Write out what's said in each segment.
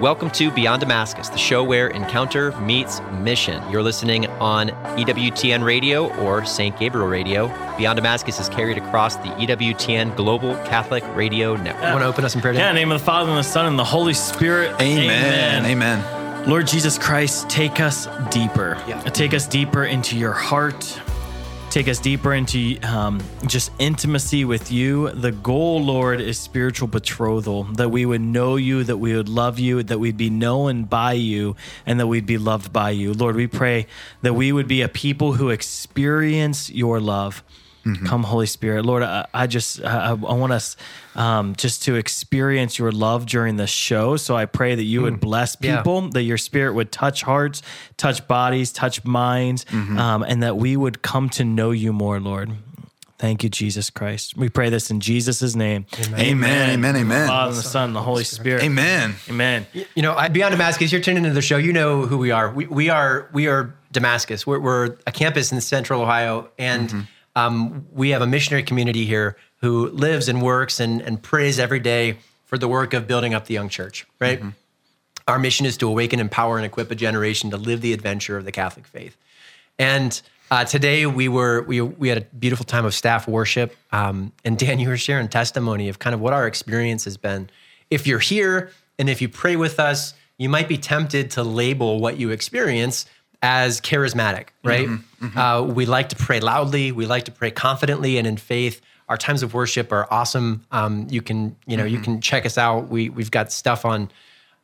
Welcome to Beyond Damascus, the show where encounter meets mission. You're listening on EWTN Radio or St. Gabriel Radio. Beyond Damascus is carried across the EWTN Global Catholic Radio Network. Want to open us in prayer? Yeah, in the name of the Father and the Son and the Holy Spirit. Amen. Amen. Lord Jesus Christ, take us deeper. Yeah. Take us deeper into your heart. Take us deeper into um, just intimacy with you. The goal, Lord, is spiritual betrothal, that we would know you, that we would love you, that we'd be known by you, and that we'd be loved by you. Lord, we pray that we would be a people who experience your love. Come, Holy Spirit, Lord. I, I just I, I want us um, just to experience your love during the show. So I pray that you would bless Yeah. people, that your Spirit would touch hearts, touch bodies, touch minds, um, and that we would come to know you more, Lord. Thank you, Jesus Christ. We pray this in Jesus' name. Amen. Amen. Amen. Father, and the Son, and the Holy Spirit. Amen. Amen. You know, I- Beyond Damascus, you're tuning into the show. You know who we are. We, we are we are Damascus. We're, we're a campus in Central Ohio, and um, we have a missionary community here who lives and works and, and prays every day for the work of building up the young church. Right. Our mission is to awaken, empower, and equip a generation to live the adventure of the Catholic faith. And uh, today we were we we had a beautiful time of staff worship. Um, and Dan, you were sharing testimony of kind of what our experience has been. If you're here and if you pray with us, you might be tempted to label what you experience as charismatic, right? Mm-hmm, mm-hmm. Uh, we like to pray loudly. We like to pray confidently and in faith. Our times of worship are awesome. Um, you can you know you mm-hmm. can check us out. We we've got stuff on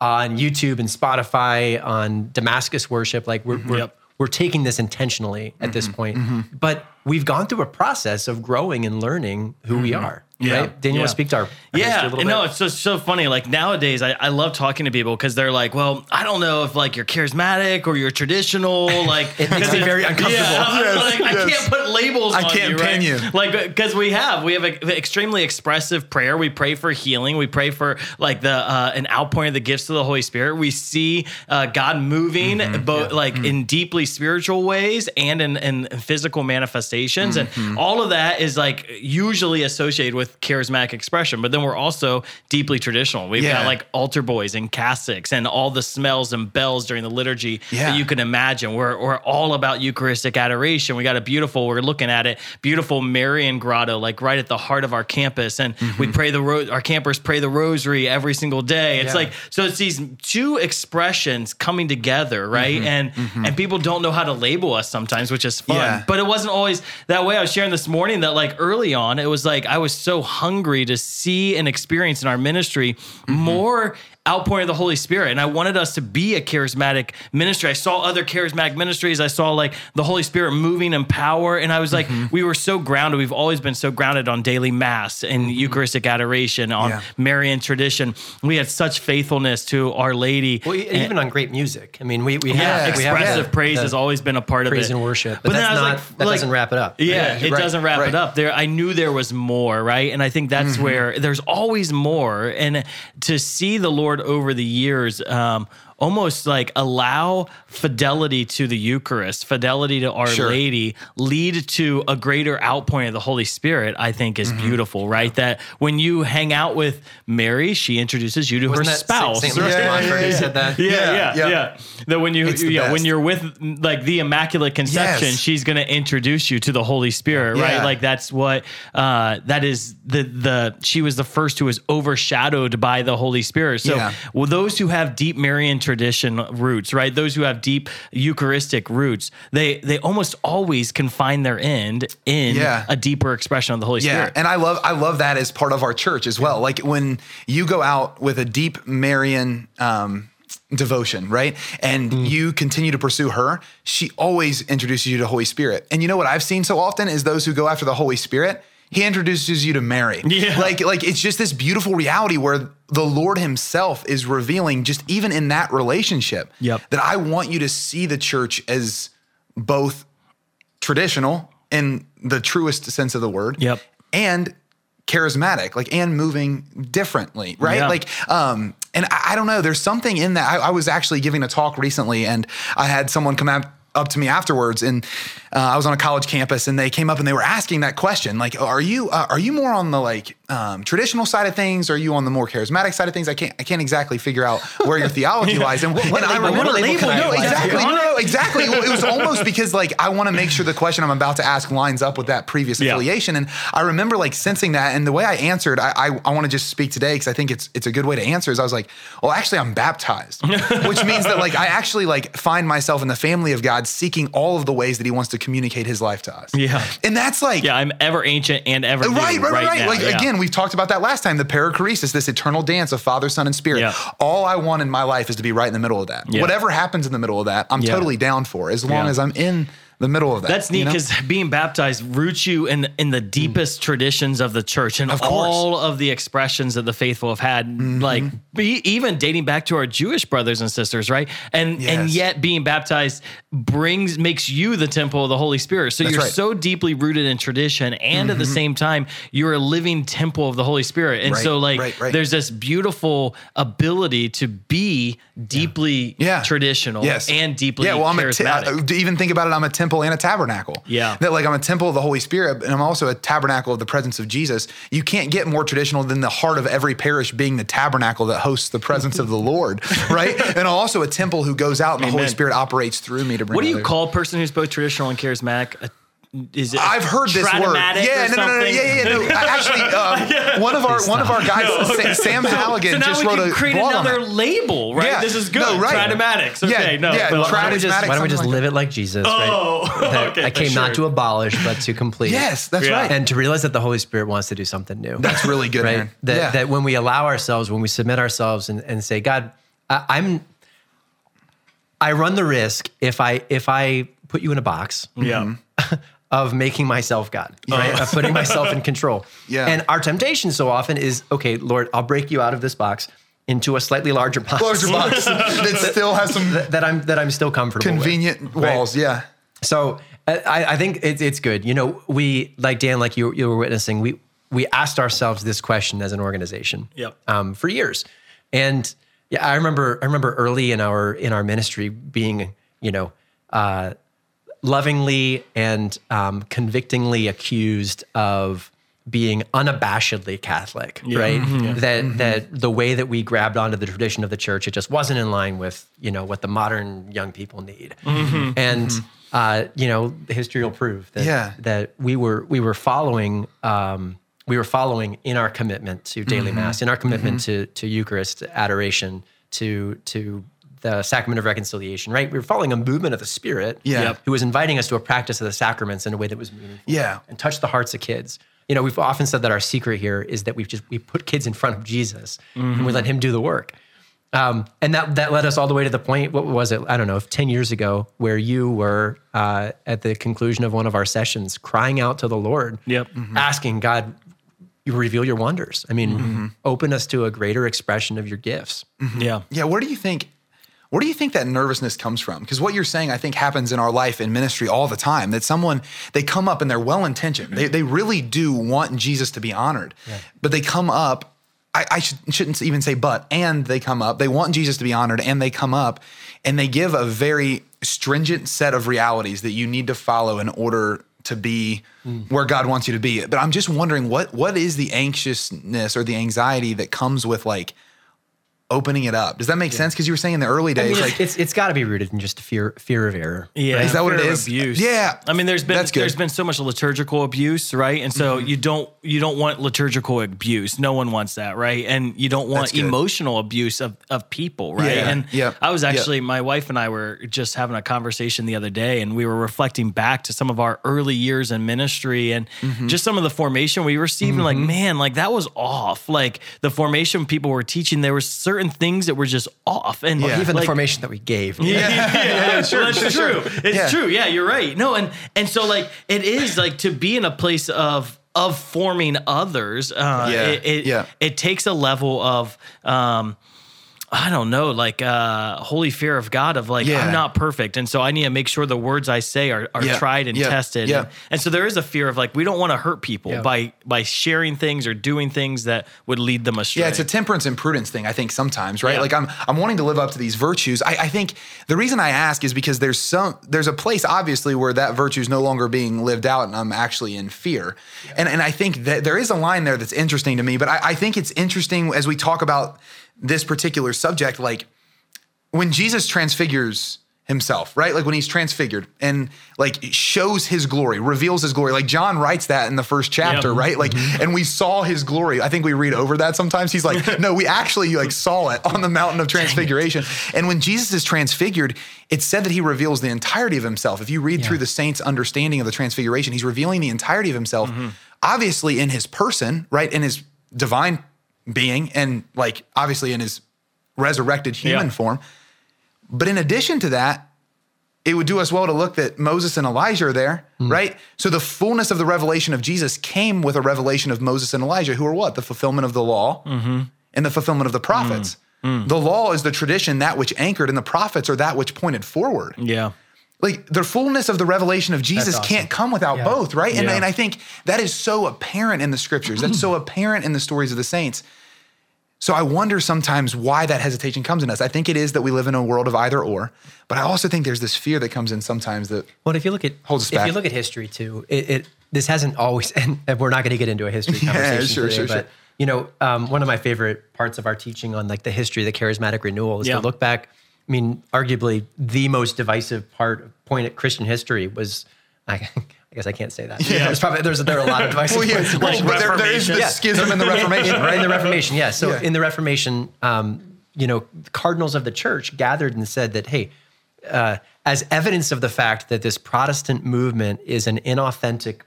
on YouTube and Spotify on Damascus worship. Like we're we're, Yep. we're taking this intentionally at this point. But we've gone through a process of growing and learning who we are. Yeah. Right? Dan, you Yeah. want to speak to our, our Yeah, a little no, it's just so funny. Like nowadays, I, I love talking to people because they're like, "Well, I don't know if like you're charismatic or you're traditional." Like It makes me very uncomfortable. Yeah, I'm Yes, like, I can't put labels. I on can't you, pin right? you. Like because we have we have an extremely expressive prayer. We pray for healing. We pray for like the uh, an outpouring of the gifts of the Holy Spirit. We see uh, God moving Mm-hmm. both like in deeply spiritual ways and in, in physical manifestations, Mm-hmm. and all of that is like usually associated with charismatic expression. But then we're also deeply traditional. We've Yeah. got like altar boys and cassocks and all the smells and bells during the liturgy Yeah. that you can imagine. We're, we're all about Eucharistic adoration. We got a beautiful, we're looking at it, beautiful Marian grotto, like right at the heart of our campus. And we mm-hmm. pray the, ro- our campers pray the rosary every single day. It's Yeah. like, so it's these two expressions coming together, right? Mm-hmm. And, mm-hmm. and people don't know how to label us sometimes, which is fun. But it wasn't always that way. I was sharing this morning that like early on, it was like I was so hungry to see and experience in our ministry mm-hmm. more outpouring of the Holy Spirit. And I wanted us to be a charismatic ministry. I saw other charismatic ministries. I saw like the Holy Spirit moving in power. And I was like, we were so grounded. We've always been so grounded on daily mass and Eucharistic adoration, on Yeah. Marian tradition. We had such faithfulness to Our Lady. Well, And- even on great music. I mean, we, we yeah, have we have expressive praise the has always been a part of it. praise and worship, but, then that's I was not like- that like- doesn't wrap it up. Yeah, Yeah, it right, doesn't wrap right. it up. There, I knew there was more, right? And I think that's Mm-hmm. where there's always more. And to see the Lord over the years, um, almost like allow fidelity to the Eucharist, fidelity to Our Sure. Lady, lead to a greater outpouring of the Holy Spirit. I think is Mm-hmm. beautiful, right? That when you hang out with Mary, she introduces you to Wasn't her that spouse. Saint, Saint Yeah, yeah, yeah, yeah. said that? Yeah, yeah, Yeah, yeah, yeah. That when you, It's yeah, when you're with like the Immaculate Conception, Yes. she's going to introduce you to the Holy Spirit, right? Like that's what uh, that is. The the she was the first who was overshadowed by the Holy Spirit. So, Yeah. well, those who have deep Marian tradition roots, right? Those who have deep Eucharistic roots, they they almost always can find their end in Yeah. a deeper expression of the Holy Yeah, Spirit. and I love I love that as part of our church as well. Like when you go out with a deep Marian um, devotion, right, and Mm. you continue to pursue her, she always introduces you to Holy Spirit. And you know what I've seen so often is those who go after the Holy Spirit. He introduces you to Mary. Yeah. Like, like it's just this beautiful reality where the Lord Himself is revealing, just even in that relationship, Yep. that I want you to see the church as both traditional in the truest sense of the word. Yep. And charismatic, like and moving differently, right? Yeah. Like, um, and I, I don't know, there's something in that. I, I was actually giving a talk recently and I had someone come up up to me afterwards, and uh, I was on a college campus, and they came up and they were asking that question, like, "Are you uh, are you more on the like um, traditional side of things, or are you on the more charismatic side of things?" I can't I can't exactly figure out where your theology lies, and, and I label- remember what label I no, exactly, no, no, exactly. Well, it was almost because like I want to make sure the question I'm about to ask lines up with that previous Yeah. affiliation, and I remember like sensing that, and the way I answered, I I, I want to just speak today because I think it's it's a good way to answer. Is I was like, well, actually, I'm baptized, which means that like I actually like find myself in the family of God, seeking all of the ways that He wants to communicate His life to us. Yeah. and that's like Yeah, I'm ever ancient and ever Right, right, right, right. Like Yeah. again, we've talked about that last time. The perichoresis, this eternal dance of Father, Son, and Spirit. Yeah. All I want in my life is to be right in the middle of that. Yeah. Whatever happens in the middle of that, I'm totally down for, as long as I'm in the middle of that. That's neat you know? because being baptized roots you in in the deepest traditions of the church and Of all of the expressions that the faithful have had, Mm-hmm. like be, even dating back to our Jewish brothers and sisters, right? And and yet being baptized brings makes you the temple of the Holy Spirit. So That's you're right. Mm-hmm. so deeply rooted in tradition, and at the same time, you're a living temple of the Holy Spirit. And Right, so, like, right, there's this beautiful ability to be deeply yeah. traditional yes. and deeply yeah. Well, I'm a te- charismatic. uh, even think about it. I'm a temple and a tabernacle. Yeah. That like I'm a temple of the Holy Spirit, and I'm also a tabernacle of the presence of Jesus. You can't get more traditional than the heart of every parish being the tabernacle that hosts the presence of the Lord, right? And also a temple who goes out and the Holy Spirit operates through me to bring. What do you others. call a person who's both traditional and charismatic? A- Is it? I've heard this word. Yeah, no, no, no, no, yeah, yeah, no. Actually, um, one of our one of our guys, Sa- Sam Halligan, so now just we wrote can a create another label, right? Yeah. This is good. No, right. Tratomatics. Okay, Yeah, no. yeah, Why don't we just, why don't we just live it like Jesus? Oh, right? Okay, I came sure. not to abolish, but to complete. Yes, that's Yeah. right. And to realize that the Holy Spirit wants to do something new. That's really good, right? man. That, Yeah. that when we allow ourselves, when we submit ourselves and, and say, God, I, I'm, I run the risk if I if I put you in a box yeah. of making myself God, right? Of putting myself in control. Yeah. And our temptation so often is, okay, Lord, I'll break you out of this box into a slightly larger box. Larger box that still has some that, that I'm that I'm still comfortable with. convenient Right. walls. Yeah. So I, I think it's it's good. You know, we like Dan, like you you were witnessing. We we asked ourselves this question as an organization. Yep. Um, for years, and yeah, I remember I remember early in our in our ministry being you know. Uh, lovingly and um, convictingly accused of being unabashedly Catholic, right? That that the way that we grabbed onto the tradition of the church, it just wasn't in line with you know what the modern young people need, and uh, you know history will prove that Yeah. that we were we were following. Um, we were following in our commitment to daily mass, in our commitment to to Eucharist adoration, to to the sacrament of reconciliation. Right, we were following a movement of the Spirit, Yeah. Yep. who was inviting us to a practice of the sacraments in a way that was meaningful Yeah. and touch the hearts of kids. You know, we've often said that our secret here is that we've just we put kids in front of Jesus and we let him do the work. Um, and that that led us all the way to the point. What was it? I don't know, if ten years ago, where you were uh, at the conclusion of one of our sessions, crying out to the Lord, Yep. asking God, you reveal your wonders. I mean, open us to a greater expression of your gifts. Yeah. Yeah. Where do you think? Where do you think that nervousness comes from? Because what you're saying, I think, happens in our life in ministry all the time. That someone they come up and they're well intentioned. They they really do want Jesus to be honored, but they come up. I, I should, shouldn't even say but, and they come up. They want Jesus to be honored, and they come up, and they give a very stringent set of realities that you need to follow in order to be hmm. where God wants you to be. But I'm just wondering what what is the anxiousness or the anxiety that comes with like opening it up. Does that make sense? Because you were saying in the early I days, mean, like it's it's, it's got to be rooted in just fear fear of error. Yeah, Is that what it fear of is? Abuse. Yeah. I mean, there's been That's good. there's been so much liturgical abuse, right? And so you don't you don't want liturgical abuse. No one wants that, right? And you don't want emotional abuse of of people, right? Yeah. And Yeah. I was Yeah. actually my wife and I were just having a conversation the other day, and we were reflecting back to some of our early years in ministry and Mm-hmm. just some of the formation we received. And like, man, like that was off. Like the formation people were teaching, there were certain things that were just off, and Yeah. Even like, the formation that we gave. yeah, yeah, sure, well, that's sure, true. It's Yeah. true. Yeah, you're right. No, and and so like it is like to be in a place of of forming others. Uh, Yeah, it, it, yeah. it takes a level of um I don't know, like uh holy fear of God of like Yeah. I'm not perfect. And so I need to make sure the words I say are, are Yeah. tried and Yeah. tested. Yeah. And, and so there is a fear of like we don't want to hurt people by by sharing things or doing things that would lead them astray. Yeah, it's a temperance and prudence thing, I think, sometimes, right? Yeah. Like I'm I'm wanting to live up to these virtues. I, I think the reason I ask is because there's some there's a place obviously where that virtue is no longer being lived out and I'm actually in fear. And and I think that there is a line there that's interesting to me, but I, I think it's interesting as we talk about this particular subject, like when Jesus transfigures himself, right? Like when he's transfigured and like shows his glory, reveals his glory. Like John writes that in the first chapter, Yep. right? Like, mm-hmm. and we saw his glory. I think we read over that sometimes. He's like, no, we actually like saw it on the mountain of transfiguration. And when Jesus is transfigured, it's said that he reveals the entirety of himself. If you read through the saints' understanding of the transfiguration, he's revealing the entirety of himself, mm-hmm. obviously in his person, right? In his divine being, and like obviously in his resurrected human Yeah. form. But in addition to that, it would do us well to look that Moses and Elijah are there, hmm. right? So the fullness of the revelation of Jesus came with a revelation of Moses and Elijah, who are what? The fulfillment of the law mm-hmm. and the fulfillment of the prophets. Mm. Mm. The law is the tradition, that which anchored, and the prophets are that which pointed forward. yeah. Like the fullness of the revelation of Jesus awesome. can't come without Yeah. both, right? And, Yeah. and I think that is so apparent in the scriptures. That's so apparent in the stories of the saints. So I wonder sometimes why that hesitation comes in us. I think it is that we live in a world of either or, but I also think there's this fear that comes in sometimes that Well, if you look at Holds us if back. you look at history too, it, it this hasn't always, and we're not going to get into a history Yeah, conversation sure, today, sure, but sure. you know, um, one of my favorite parts of our teaching on like the history of the charismatic renewal is Yeah. to look back. I mean, arguably the most divisive part point at Christian history was. I, I guess I can't say that. Yeah. There's probably there's there are a lot of divisive well, yeah, points in well, there, there is the Yeah. schism in the Reformation, in, right? in the Reformation, yeah. So Yeah. in the Reformation, um, you know, cardinals of the church gathered and said that, hey, uh, as evidence of the fact that this Protestant movement is an inauthentic,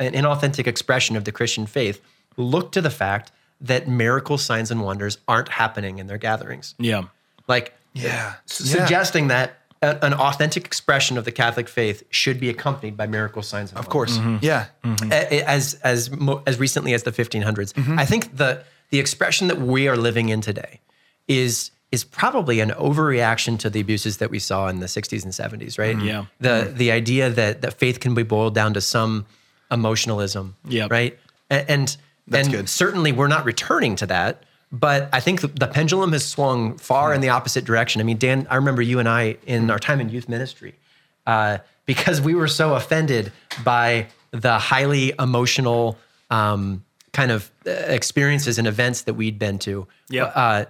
an inauthentic expression of the Christian faith, look to the fact that miracle signs and wonders aren't happening in their gatherings. Yeah. Like, Yeah. s- Yeah. suggesting that a- an authentic expression of the Catholic faith should be accompanied by miracle signs and Of course. Mm-hmm. Yeah. a- as as mo- as recently as the 1500s. Mm-hmm. I think the the expression that we are living in today is is probably an overreaction to the abuses that we saw in the 60s and 70s, right? Yeah. The the idea that that faith can be boiled down to some emotionalism, yeah, right? A- And That's and good. certainly we're not returning to that. But I think the, pendulum has swung far in the opposite direction. I mean, Dan, I remember you and I in our time in youth ministry, uh, because we were so offended by the highly emotional um, kind of uh, experiences and events that we'd been to. Yep. Uh,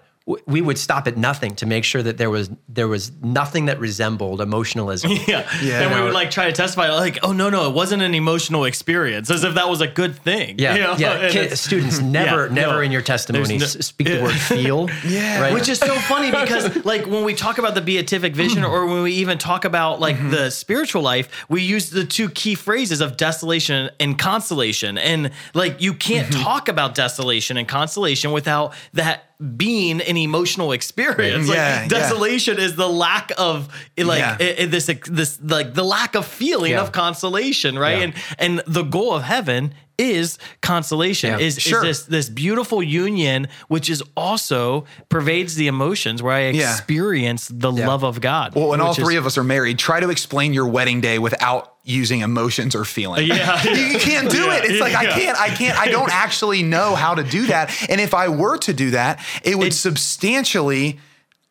we would stop at nothing to make sure that there was there was nothing that resembled emotionalism. Yeah. Yeah. And we would like try to testify, like, oh, no, no, it wasn't an emotional experience, as if that was a good thing. Yeah, You know? yeah. And Kid, students never, Yeah, never no. in your testimony no- s- speak the word feel. Yeah. right? Which is so funny because, like, when we talk about the beatific vision, or when we even talk about like mm-hmm. the spiritual life, we use the two key phrases of desolation and consolation. And like, you can't mm-hmm. talk about desolation and consolation without that being an emotional experience. Like, Yeah, yeah. desolation is the lack of like Yeah. i- i- this this like the lack of feeling Yeah. of consolation, right? Yeah. And and the goal of heaven is consolation Yeah. is, Sure. is this this beautiful union which is also pervades the emotions where i Yeah. experience the Yeah. love of god Well, and all which is- three of us are married. Try to explain your wedding day without using emotions or feeling. Yeah. you, you can't do Yeah. it. It's like I can't. I can't. I don't actually know how to do that. And if I were to do that, it would substantially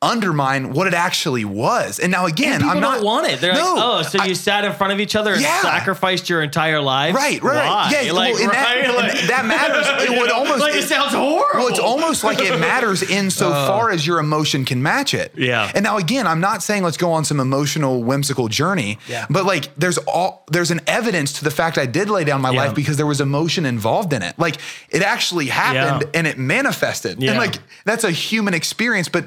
undermine what it actually was. And now again, people I'm not don't want it. They're No, like, oh, so I- you sat in front of each other and Yeah. sacrificed your entire life, Right, right. Why? Yeah, like, well, and that- and Like- that matters. It would almost- like it, it- sounds horrible. Well, it's almost like it matters in so uh. far as your emotion can match it. Yeah. And now again, I'm not saying let's go on some emotional, whimsical journey. Yeah. But like, there's all there's an evidence to the fact I did lay down my Yeah. life because there was emotion involved in it. Like it actually happened Yeah. and it manifested. Yeah. And like that's a human experience, but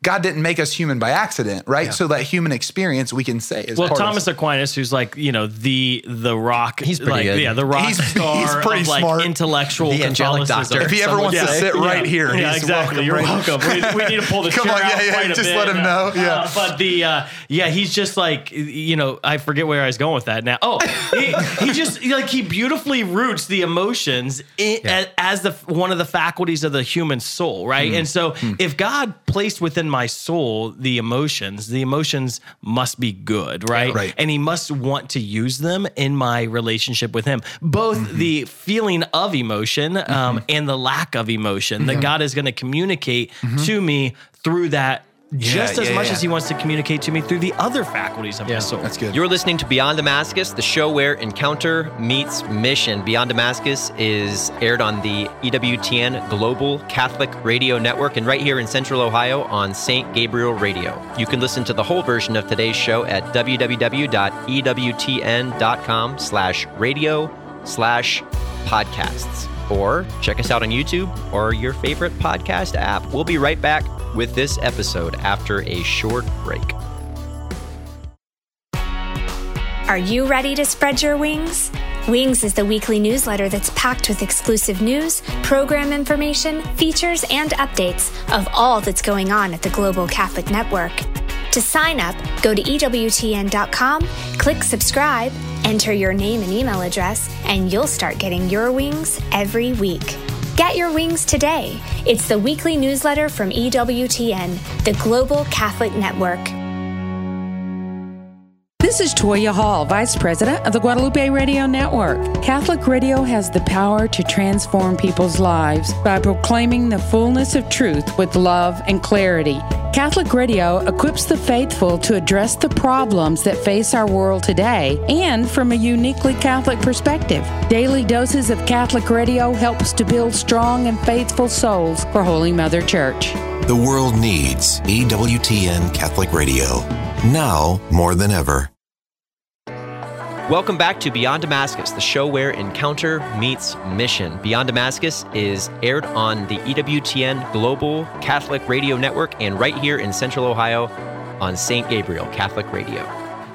God didn't make us human by accident, right? So that human experience we can say is Well, part of- Thomas Aquinas, who's like you know the the rock, He's pretty like, good. yeah, the rock He's- star he's pretty of like smart. intellectual The angelic Catholicism. doctor. if he ever Someone wants to sit right Yeah. here, Yeah, he's exactly. welcome. You're right? welcome. We, we need to pull the Come chair on, out yeah, yeah, quite a just bit. let him know, yeah. Uh, but the uh, yeah, he's just like you know, I forget where I was going with that now. Oh, he, he just like he beautifully roots the emotions in, as, as the one of the faculties of the human soul, right? And so, if God placed within my soul the emotions, the emotions must be good, right? Right. And He must want to use them in my relationship with Him. Both mm-hmm. the feeling of emotion um, mm-hmm. and the lack of emotion that mm-hmm. God is going to communicate to me through that. Just as yeah, much yeah. as he wants to communicate to me through the other faculties of my soul. That's good. You're listening to Beyond Damascus, the show where encounter meets mission. Beyond Damascus is aired on the EWTN Global Catholic Radio Network and right here in Central Ohio on St. Gabriel Radio. You can listen to the whole version of today's show at www.ewtn.com slash radio slash podcasts. Or check us out on YouTube or your favorite podcast app. We'll be right back with this episode after a short break. Are you ready to spread your wings? Wings is the weekly newsletter that's packed with exclusive news, program information, features, and updates of all that's going on at the Global Catholic Network. To sign up, go to EWTN.com, click subscribe, enter your name and email address, and you'll start getting your wings every week. Get your wings today. It's the weekly newsletter from EWTN, the Global Catholic Network. This is Toya Hall, Vice President of the Guadalupe Radio Network. Catholic radio has the power to transform people's lives by proclaiming the fullness of truth with love and clarity. Catholic radio equips the faithful to address the problems that face our world today and from a uniquely Catholic perspective. Daily doses of Catholic radio helps to build strong and faithful souls for Holy Mother Church. The world needs EWTN Catholic Radio now more than ever. Welcome back to Beyond Damascus, the show where encounter meets mission. Beyond Damascus is aired on the EWTN Global Catholic Radio Network and right here in Central Ohio on St. Gabriel Catholic Radio.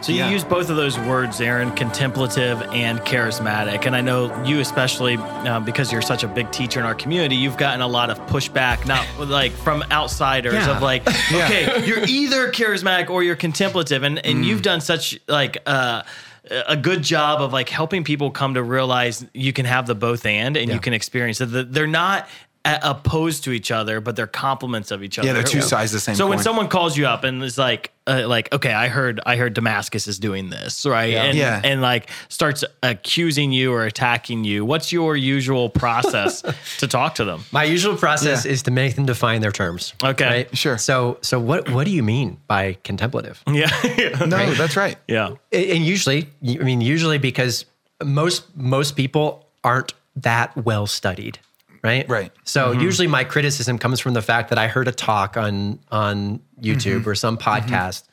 So you Yeah. use both of those words, Aaron, contemplative and charismatic. And I know you, especially uh, because you're such a big teacher in our community, you've gotten a lot of pushback, not like from outsiders Yeah. of like, okay, you're either charismatic or you're contemplative, and and you've done such like. Uh, a good job of like helping people come to realize you can have the both and and you can experience it. That They're not opposed to each other, but they're complements of each other. Yeah, they're two sides of the same So when someone calls you up and is like, uh, like, okay, I heard, I heard Damascus is doing this, right? And, Yeah. and like starts accusing you or attacking you. What's your usual process to talk to them? My usual process Yeah. is to make them define their terms. Okay. Right? Sure. So so what what do you mean by contemplative? Yeah, No, that's right. yeah, and usually i mean usually because most most people aren't that well studied right Right. so Mm-hmm. usually my criticism comes from the fact that i heard a talk on on youtube Mm-hmm. or some podcast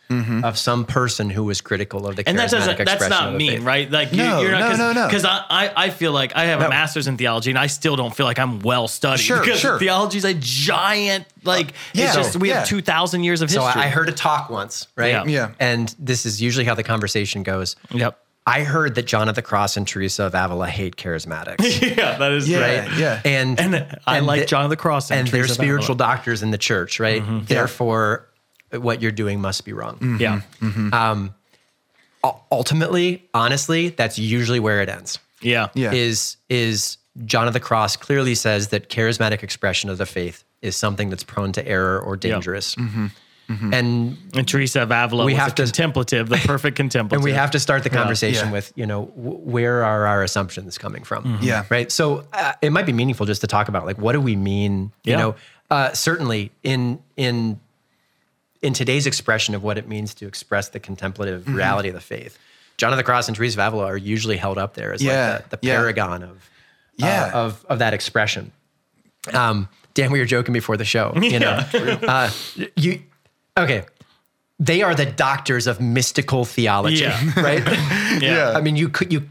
of some person who was critical of the and that charismatic doesn't. That's not of mean, faith. right? Like No, you're not, no, cause, no, no. Because I, I, I feel like I have a master's in theology, and I still don't feel like I'm well studied. Sure, because sure. theology is a giant. Like yeah, it's just we yeah. have two thousand years of history. I, I heard a talk once right Yeah. Yeah. and this is usually how the conversation goes Yep. I heard that john of the cross and teresa of avila hate charismatics yeah, that is Yeah, right. yeah. and And I like John of the Cross and and they're spiritual Avila. doctors in the church, right? Mm-hmm. Therefore, what you're doing must be wrong. Mm-hmm. Yeah. Mm-hmm. Um, u- Ultimately, honestly, that's usually where it ends. Yeah. Yeah. Is is John of the Cross clearly says that charismatic expression of the faith is something that's prone to error or dangerous. And And Teresa of Avila We was have a to- contemplative, the perfect contemplative. and we have to start the conversation Yeah. with you know w- where are our assumptions coming from Yeah. right so uh, it might be meaningful just to talk about like what do we mean Yeah. you know uh, certainly in in in today's expression of what it means to express the contemplative Mm-hmm. reality of the faith john of the cross and teresa of avila are usually held up there as Yeah, like the, the yeah. paragon of Yeah. uh, of of that expression um dan we were joking before the show you know uh, you okay they are the doctors of mystical theology Yeah. right Yeah. I mean, you could you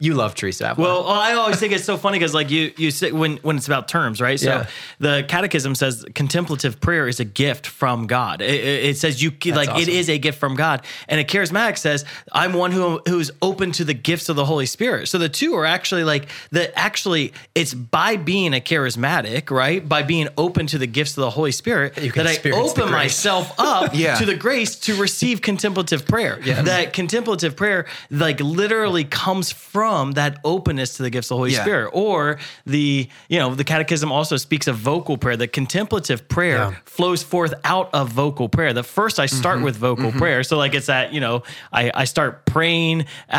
you love Teresa Avila. Well, I always think it's so funny because like you you say when when it's about terms, right? So Yeah. the Catechism says contemplative prayer is a gift from God. It, it- it says you like it awesome. is a gift from God, and a charismatic says I'm one who who's open to the gifts of the Holy Spirit. So the two are actually like the actually it's by being a charismatic, right? By being open to the gifts of the Holy Spirit that I open myself up Yeah. to the grace to receive contemplative prayer. Yeah. That contemplative prayer like literally comes from that openness to the gifts of the Holy Yeah. Spirit. Or the, you know, the catechism also speaks of vocal prayer. The contemplative prayer Yeah. flows forth out of vocal prayer. The first I start Mm-hmm. with vocal prayer. So like it's that, you know, I, I start praying uh,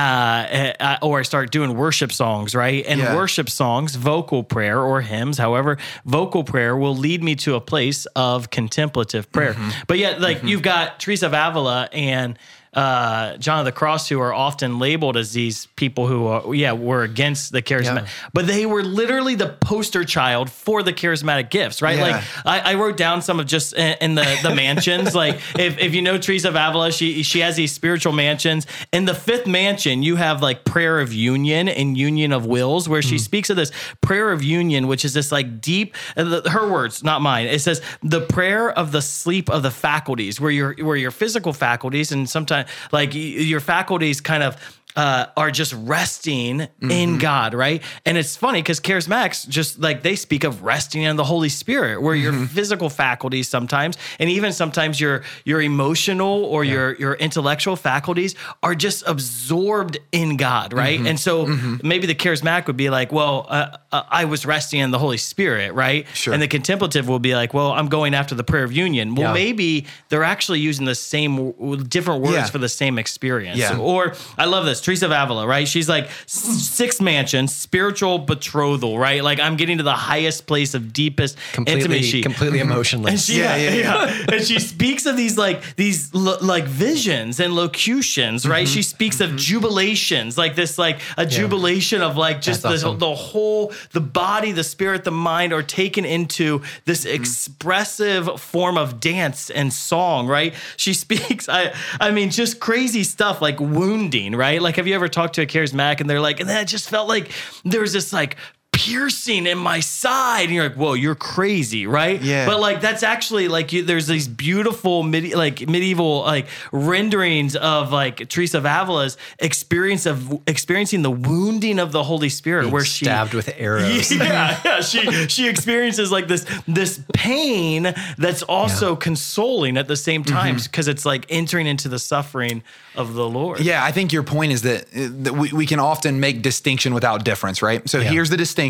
uh, or I start doing worship songs, right? And Yeah. worship songs, vocal prayer or hymns, however, vocal prayer will lead me to a place of contemplative prayer. Mm-hmm. But yet, like you've got Teresa of Avila and uh, John of the Cross, who are often labeled as these people who, are, yeah, were against the charismatic, Yeah. but they were literally the poster child for the charismatic gifts, right? Yeah. Like I, I wrote down some of just in, in the the mansions. like if, if you know Teresa of Avila, she she has these spiritual mansions. In the fifth mansion, you have like prayer of union and union of wills, where she speaks of this prayer of union, which is this like deep. uh, Her words, not mine. It says the prayer of the sleep of the faculties, where your where your physical faculties and sometimes like your faculties kind of uh, are just resting Mm-hmm. in God, right? And it's funny because charismatics just like they speak of resting in the Holy Spirit, where your Mm-hmm. physical faculties sometimes, and even sometimes your your emotional or your your intellectual faculties are just absorbed in God, right? Mm-hmm. And so maybe the charismatic would be like, well, uh, uh, I was resting in the Holy Spirit, right? Sure. And the contemplative will be like, well, I'm going after the prayer of union. Well, Yeah. maybe they're actually using the same different words Yeah. for the same experience. Yeah. Or I love this, Teresa of Avila, right? She's like s- sixth mansion, spiritual betrothal, right? Like I'm getting to the highest place of deepest completely, intimacy. completely And emotionless. she, yeah, Yeah, yeah, yeah, and she speaks of these like these lo- like visions and locutions, right? Mm-hmm. She speaks of mm-hmm. jubilations, like this, like a jubilation of like just That's the, awesome. the whole, the body, the spirit, the mind are taken into this mm-hmm. expressive form of dance and song, right? She speaks, I, I mean, just crazy stuff like wounding, right? Like, have you ever talked to a charismatic and they're like, and then it just felt like there was this like piercing in my side, and you're like, whoa, you're crazy, right? Yeah. But like that's actually like you, there's these beautiful midi- like medieval like renderings of like Teresa of Avila's experience of experiencing the wounding of the Holy Spirit, where she stabbed with arrows. yeah, yeah. She she experiences like this this pain that's also consoling at the same mm-hmm. time because it's like entering into the suffering of the Lord. Yeah, I think your point is that, that we, we can often make distinction without difference, right? So Yeah. here's the distinction.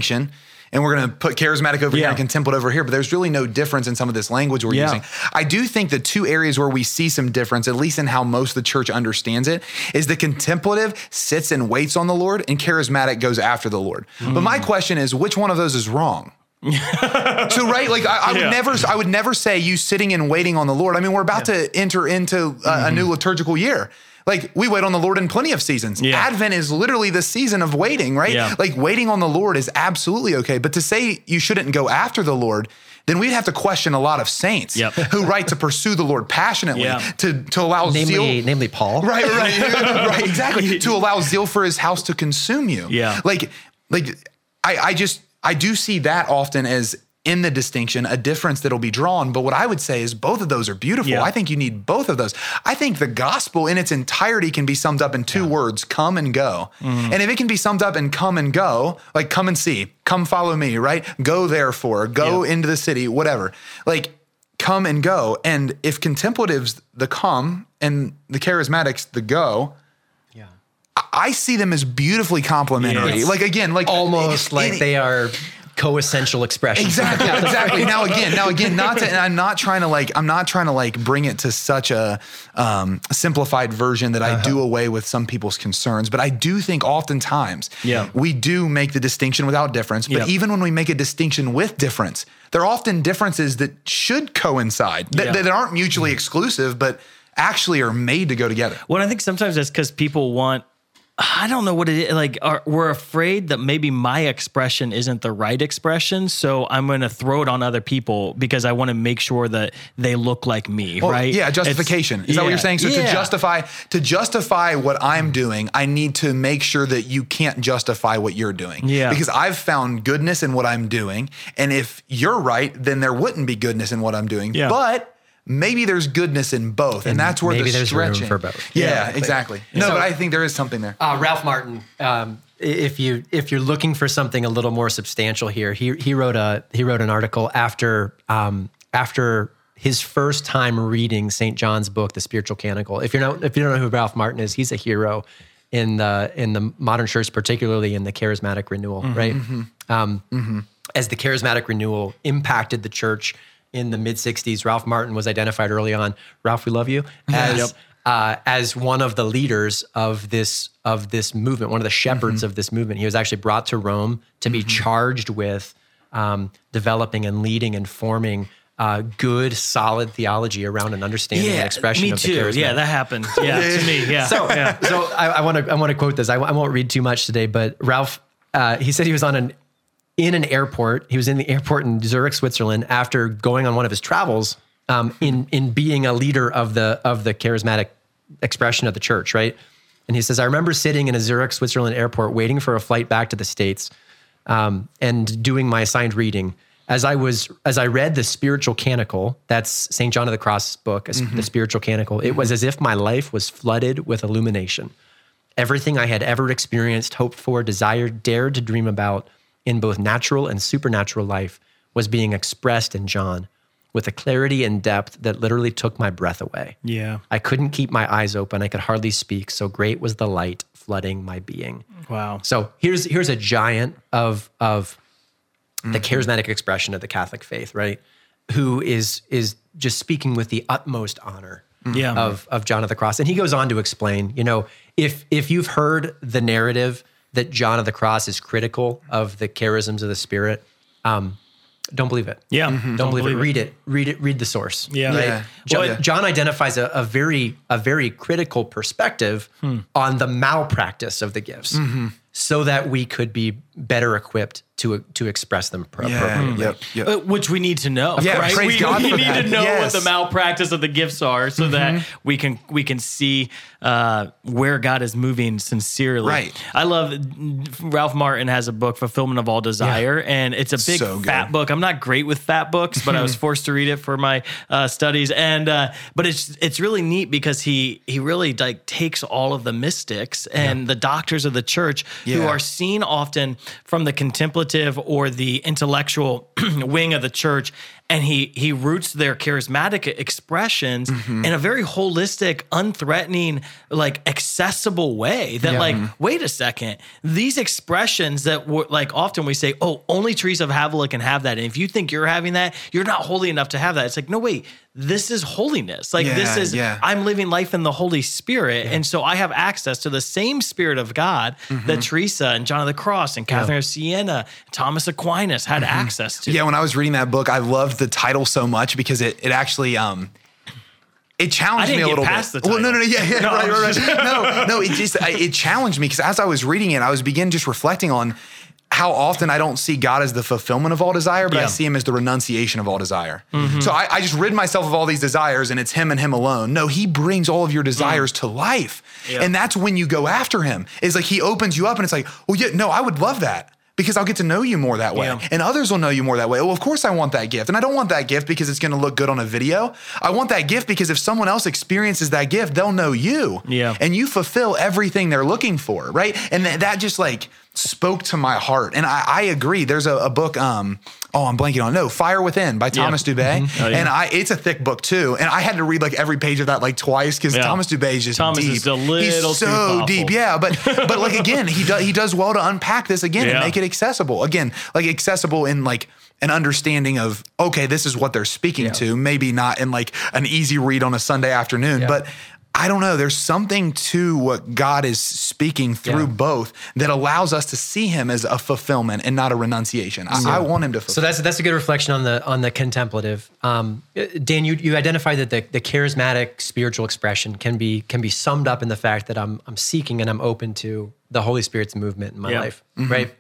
And we're going to put charismatic over here and contemplative over here, but there's really no difference in some of this language we're Yeah. using. I do think the two areas where we see some difference, at least in how most of the church understands it, is the contemplative sits and waits on the Lord, and charismatic goes after the Lord. But my Mm. question is, which one of those is wrong? So right, like I, I would Yeah. never, I would never say you sitting and waiting on the Lord. I mean, we're about to enter into a, a mm-hmm. new liturgical year. Like we wait on the Lord in plenty of seasons. Yeah. Advent is literally the season of waiting, right? Yeah. Like waiting on the Lord is absolutely okay. But to say you shouldn't go after the Lord, then we'd have to question a lot of saints Yep. who write to pursue the Lord passionately, Yeah. to to allow namely, zeal. namely Paul. Right, right, right, exactly. to allow zeal for his house to consume you. Yeah. Like, like I, I just I do see that often as in the distinction, a difference that'll be drawn. But what I would say is both of those are beautiful. Yeah. I think you need both of those. I think the gospel in its entirety can be summed up in two words come and go. Mm-hmm. And if it can be summed up in come and go, like come and see, come follow me, right? Go therefore, go Yeah. into the city, whatever. Like come and go. And if contemplatives the come and the charismatics the go, Yeah. I see them as beautifully complementary. Yes. Like again, like Almost like any- they are co-essential expressions. Exactly, exactly. Now again, now again, not to, and I'm not trying to like, I'm not trying to like bring it to such a um, simplified version that I do away with some people's concerns. But I do think oftentimes, Yeah. we do make the distinction without difference. But even when we make a distinction with difference, there are often differences that should coincide that, Yeah. that aren't mutually exclusive, but actually are made to go together. Well, I think sometimes that's because people want I don't know what it is. Like, are, we're afraid that maybe my expression isn't the right expression. So I'm going to throw it on other people because I want to make sure that they look like me, Well, right? Yeah, It's- justification. Is that what you're saying? So to justify to justify what I'm doing, I need to make sure that you can't justify what you're doing. Yeah. Because I've found goodness in what I'm doing, and if you're right, then there wouldn't be goodness in what I'm doing. Yeah. But maybe there's goodness in both, and, And that's where maybe the there's room stretching for both. Yeah, Yeah. exactly. No, So- but I think there is something there. Uh, Ralph Martin. Um, if you if you're looking for something a little more substantial here, he he wrote a he wrote an article after um, after his first time reading St. John's book, The Spiritual Canticle. If you're not if you don't know who Ralph Martin is, he's a hero in the in the modern church, particularly in the charismatic renewal, right? Um, As the charismatic renewal impacted the church in the mid '60s, Ralph Martin was identified early on. Ralph, we love you. As Yep. uh, as one of the leaders of this of this movement, one of the shepherds Mm-hmm. of this movement. He was actually brought to Rome to be charged with um, developing and leading and forming uh, good, solid theology around an understanding and expression me of the too. charismatic. Yeah, that happened. Yeah, to me. Yeah. So, yeah. so I want to I want to quote this. I, I won't read too much today, but Ralph uh, he said he was on an in an airport. He was in the airport in Zurich, Switzerland, after going on one of his travels. Um, in in being a leader of the of the charismatic expression of the church, right? And he says, I remember sitting in a Zurich, Switzerland airport, waiting for a flight back to the states, um, and doing my assigned reading. As I was, as I read the spiritual canticle, that's Saint John of the Cross book, the spiritual canticle. It was as if my life was flooded with illumination. Everything I had ever experienced, hoped for, desired, dared to dream about in both natural and supernatural life was being expressed in John with a clarity and depth that literally took my breath away. Yeah. I couldn't keep my eyes open. I could hardly speak. So great was the light flooding my being. Wow. So here's here's a giant of of the mm-hmm. charismatic expression of the Catholic faith, right? Who is is just speaking with the utmost honor mm-hmm. Yeah. of of John of the Cross. And he goes on to explain, you know, if if you've heard the narrative that John of the Cross is critical of the charisms of the Spirit, um, don't believe it. Yeah. Mm-hmm. Don't, believe, it. Read it. Read it. Read the source. Yeah. Right? Yeah. John, Yeah. John identifies a, a very a very critical perspective hmm. on the malpractice of the gifts, mm-hmm. so that we could be better equipped to to express them pro- Yeah. appropriately. Yep. Yep. Uh, Which we need to know, Yeah, right? praise we, God we for need that. to know Yes. what the malpractice of the gifts are, so that we can we can see uh, where God is moving sincerely. Right. I love Ralph Martin has a book, Fulfillment of All Desire, and it's a big So good. fat book. I'm not great with fat books, but I was forced to read it for my uh, studies, and uh, but it's it's really neat because he he really like takes all of the mystics and the doctors of the church who are seen often from the contemplative or the intellectual wing of the church and he he roots their charismatic expressions Mm-hmm. in a very holistic unthreatening like accessible way that like Mm-hmm. wait a second these expressions that were like often we say oh only Teresa of Avila can have that and if you think you're having that you're not holy enough to have that it's like no wait this is holiness like this is yeah. I'm living life in the Holy Spirit. And so I have access to the same Spirit of God Mm-hmm. that Teresa and John of the Cross and Catherine of Siena, Thomas Aquinas had access to. Mm-hmm. Yeah, when I was reading that book, I loved the title so much because it it actually um it challenged me a little bit. the Well, no, no, no, yeah, yeah, No, right, right, right. no, no, it just it challenged me because as I was reading it, I was begin just reflecting on how often I don't see God as the fulfillment of all desire, but I see Him as the renunciation of all desire. So I, I just rid myself of all these desires, and it's Him and Him alone. No, He brings all of your desires to life, Yeah. and that's when you go after Him. It's like He opens you up, and it's like, well, yeah, no, I would love that. Because I'll get to know you more that way. Yeah. And others will know you more that way. Well, of course I want that gift. And I don't want that gift because it's going to look good on a video. I want that gift because if someone else experiences that gift, they'll know you. Yeah. And you fulfill everything they're looking for, right? And th- that just like spoke to my heart. And I, I agree. There's a, a book, um, oh, I'm blanking on. No, Fire Within by Thomas Dubay. Oh, yeah. And I it's a thick book too. And I had to read like every page of that like twice because Yeah. Thomas Dubay is just Thomas deep. is a little He's so deep. Yeah. But but like again, he does he does well to unpack this again Yeah. and make it accessible. Again, like accessible in like an understanding of okay, this is what they're speaking to. Maybe not in like an easy read on a Sunday afternoon, but I don't know. There's something to what God is speaking through Yeah. both that allows us to see Him as a fulfillment and not a renunciation. I, I want Him to fulfill. So that's that's a good reflection on the on the contemplative. Um, Dan, you you identify that the, the charismatic spiritual expression can be can be summed up in the fact that I'm I'm seeking and I'm open to the Holy Spirit's movement in my Yeah. life, right?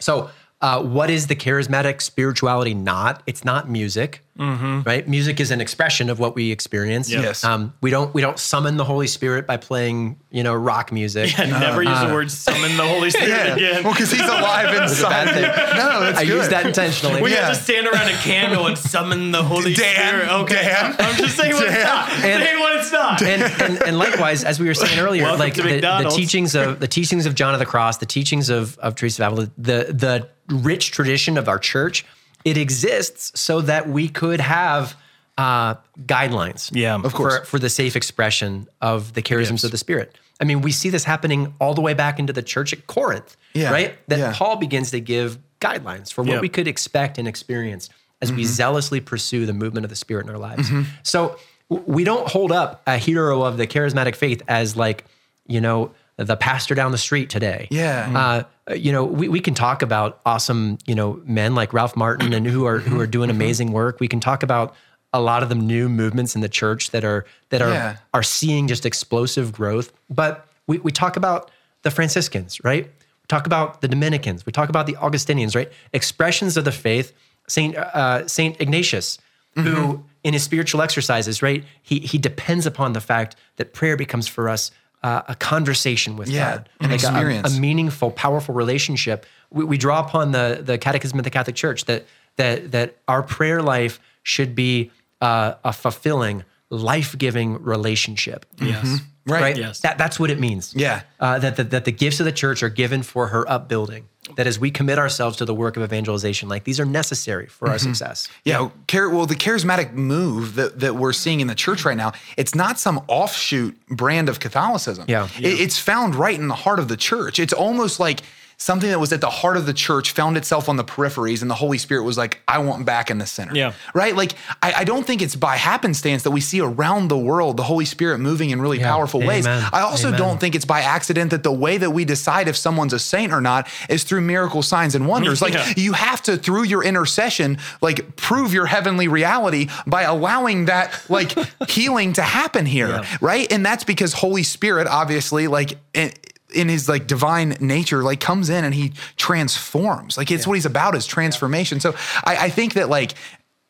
So, uh, what is the charismatic spirituality? Not it's not music, right? Music is an expression of what we experience. Yes. Um, we don't we don't summon the Holy Spirit by playing you know rock music. And never use the word summon the Holy Spirit yeah. again. Well, because He's alive inside. thing. No, that's I good. use that intentionally. we Yeah. have to stand around a candle and summon the Holy Dan, Spirit. Okay, Dan, I'm just saying what it's not. And- saying what it's not. and, and and likewise, as we were saying earlier, Welcome like the, the teachings of the teachings of John of the Cross, the teachings of of Teresa of Avila, the the rich tradition of our church, it exists so that we could have uh, guidelines. Yeah, of course. for, for the safe expression of the charisms of the Spirit. I mean, we see this happening all the way back into the church at Corinth, Yeah, right? That yeah. Paul begins to give guidelines for what Yeah. we could expect and experience as Mm-hmm. we zealously pursue the movement of the Spirit in our lives. So w- we don't hold up a hero of the charismatic faith as like, you know, the pastor down the street today. Yeah. Uh, you know, we, we can talk about awesome, you know, men like Ralph Martin and who are who are doing Mm-hmm. amazing work. We can talk about a lot of the new movements in the church that are that are Yeah. are seeing just explosive growth. But we, we talk about the Franciscans, right? We talk about the Dominicans. We talk about the Augustinians, right? Expressions of the faith. Saint uh, Saint Ignatius, who in his spiritual exercises, right? He he depends upon the fact that prayer becomes for us uh, a conversation with Yeah, God, an like a- experience. a, meaningful, powerful relationship. We, we draw upon the the Catechism of the Catholic Church that that that our prayer life should be uh, a fulfilling, life giving relationship. yes. Right. Yes. That that's what it means. Yeah. Uh, that, that that the gifts of the church are given for her upbuilding. That as we commit ourselves to the work of evangelization, like these are necessary for Mm-hmm. our success. Yeah, well, the charismatic move that, that we're seeing in the church right now, it's not some offshoot brand of Catholicism. Yeah. It- it's found right in the heart of the church. It's almost like something that was at the heart of the church found itself on the peripheries, and the Holy Spirit was like, I want back in the center. Yeah. Right? Like, I, I don't think it's by happenstance that we see around the world the Holy Spirit moving in really Yeah. powerful ways. I also Amen. don't think it's by accident that the way that we decide if someone's a saint or not is through miracle signs and wonders. Like, Yeah. you have to through your intercession like prove your heavenly reality by allowing that like healing to happen here right and that's because holy spirit obviously like eh, in, his like divine nature like comes in and he transforms. Like it's what he's about is transformation. So I, I think that like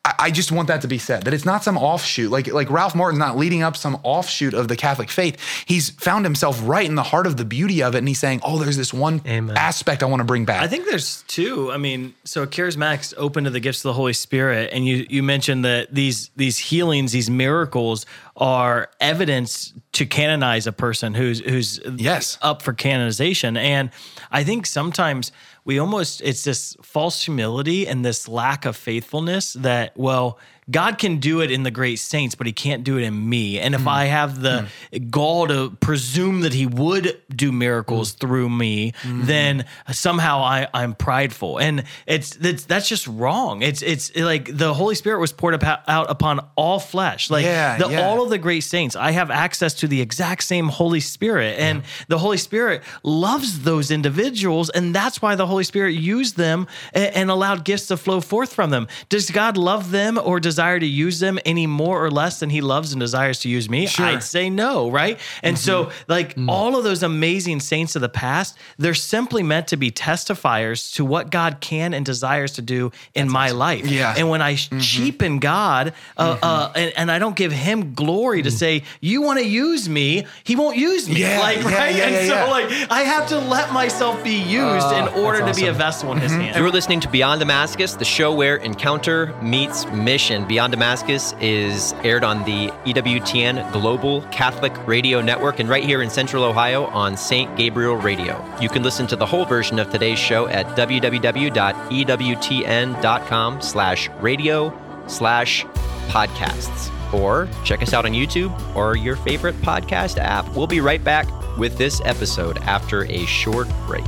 I- I just want that to be said that it's not some offshoot like like Ralph Martin's not leading up some offshoot of the Catholic faith. He's found himself right in the heart of the beauty of it, and he's saying, "Oh, there's this one Amen. aspect I want to bring back." I think there's two. I mean, so charismatics open to the gifts of the Holy Spirit, and you you mentioned that these these healings, these miracles, are evidence to canonize a person who's who's Yes. up for canonization. And I think sometimes we almost it's this false humility and this lack of faithfulness that well. God can do it in the great saints, but he can't do it in me. And if I have the gall to presume that he would do miracles through me, then somehow I, I'm prideful. And it's that's, that's just wrong. It's it's like the Holy Spirit was poured up, out upon all flesh. Like Yeah, the, yeah. all of the great saints, I have access to the exact same Holy Spirit. And the Holy Spirit loves those individuals. And that's why the Holy Spirit used them and, and allowed gifts to flow forth from them. Does God love them or desire to use them any more or less than he loves and desires to use me? Sure. I'd say no, right? And so, mm-hmm. like mm. all of those amazing saints of the past, they're simply meant to be testifiers to what God can and desires to do in my life. Yeah. And when I mm-hmm. cheapen God uh, uh, mm-hmm. and, and I don't give him glory to mm. say, you want to use me, he won't use me. Yeah, like, yeah, right? yeah, and yeah, so, yeah. like, I have to let myself be oh, used in order to be a vessel in his hand. You're listening to Beyond Damascus, the show where encounter meets mission. Beyond Damascus is aired on the EWTN Global Catholic Radio Network and right here in Central Ohio on St. Gabriel Radio. You can listen to the whole version of today's show at www.ewtn.com slash radio slash podcasts. Or check us out on YouTube or your favorite podcast app. We'll be right back with this episode after a short break.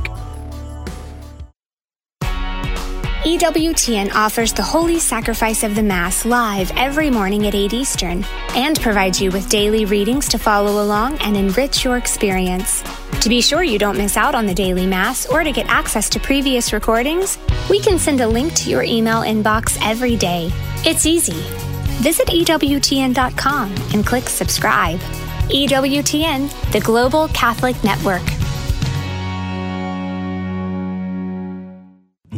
EWTN offers the Holy Sacrifice of the Mass live every morning at 8 Eastern and provides you with daily readings to follow along and enrich your experience. To be sure you don't miss out on the daily Mass or to get access to previous recordings, we can send a link to your email inbox every day. It's easy. Visit EWTN.com and click subscribe. EWTN, the Global Catholic Network.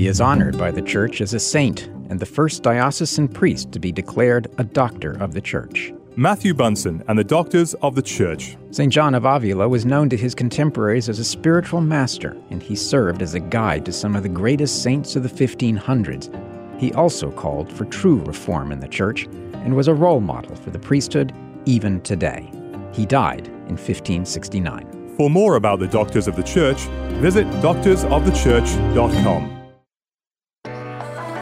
He is honored by the Church as a saint and the first diocesan priest to be declared a doctor of the Church. Matthew Bunson and the Doctors of the Church. St. John of Avila was known to his contemporaries as a spiritual master, and he served as a guide to some of the greatest saints of the 1500s. He also called for true reform in the Church and was a role model for the priesthood even today. He died in 1569. For more about the Doctors of the Church, visit doctorsofthechurch.com.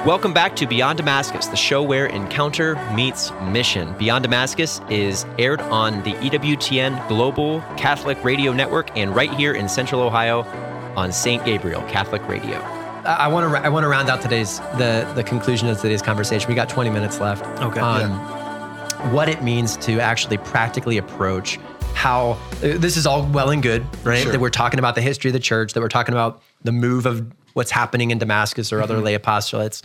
Welcome back to Beyond Damascus, the show where encounter meets mission. Beyond Damascus is aired on the EWTN Global Catholic Radio Network and right here in Central Ohio on St. Gabriel Catholic Radio. I want to I want to round out today's the the conclusion of today's conversation. We got 20 minutes left. Okay. On what it means to actually practically approach how uh, this is all well and good, right? Sure. That we're talking about the history of the church, that we're talking about the move of what's happening in Damascus or other Mm-hmm. lay apostolates.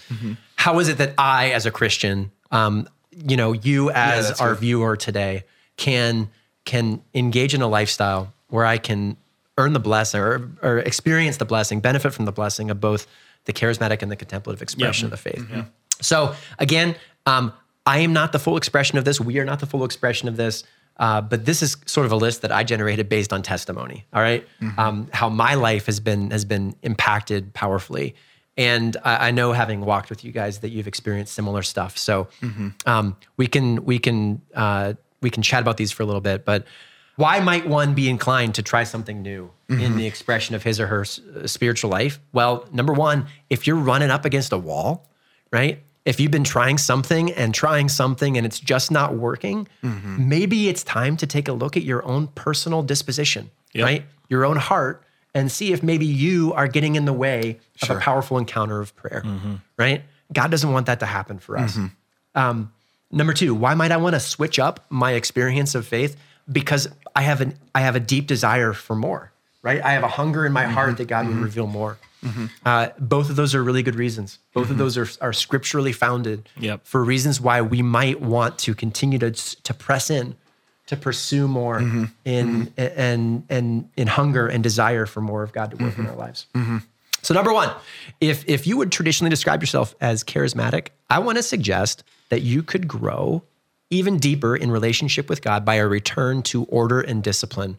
How is it that I, as a Christian, um, you know, you as that's our good. viewer today, can can engage in a lifestyle where I can earn the blessing or, or experience the blessing, benefit from the blessing of both the charismatic and the contemplative expression of the faith. So again, um, I am not the full expression of this. We are not the full expression of this. Uh, but this is sort of a list that I generated based on testimony. All right? um, how my life has been has been impacted powerfully, and I, I know having walked with you guys that you've experienced similar stuff. So um, we can we can uh, we can chat about these for a little bit. But why might one be inclined to try something new in the expression of his or her s- uh, spiritual life? Well, number one, if you're running up against a wall, right? If you've been trying something and trying something and it's just not working, mm-hmm. maybe it's time to take a look at your own personal disposition, right? Your own heart and see if maybe you are getting in the way of a powerful encounter of prayer, mm-hmm. right? God doesn't want that to happen for us. Mm-hmm. Um, number two, why might I want to switch up my experience of faith? Because I have an I have a deep desire for more, right? I have a hunger in my heart that God would reveal more. Mm-hmm. Uh, both of those are really good reasons. Both of mm-hmm. those are, are scripturally founded Yep. for reasons why we might want to continue to to press in, to pursue more mm-hmm. in and and in hunger and desire for more of God to work in our lives. So number one, if if you would traditionally describe yourself as charismatic, I want to suggest that you could grow even deeper in relationship with God by a return to order and discipline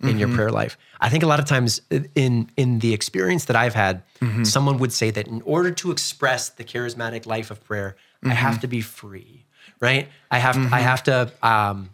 in your prayer life. I think a lot of times in in the experience that I've had, someone would say that in order to express the charismatic life of prayer, I have to be free, right? I have I have to um,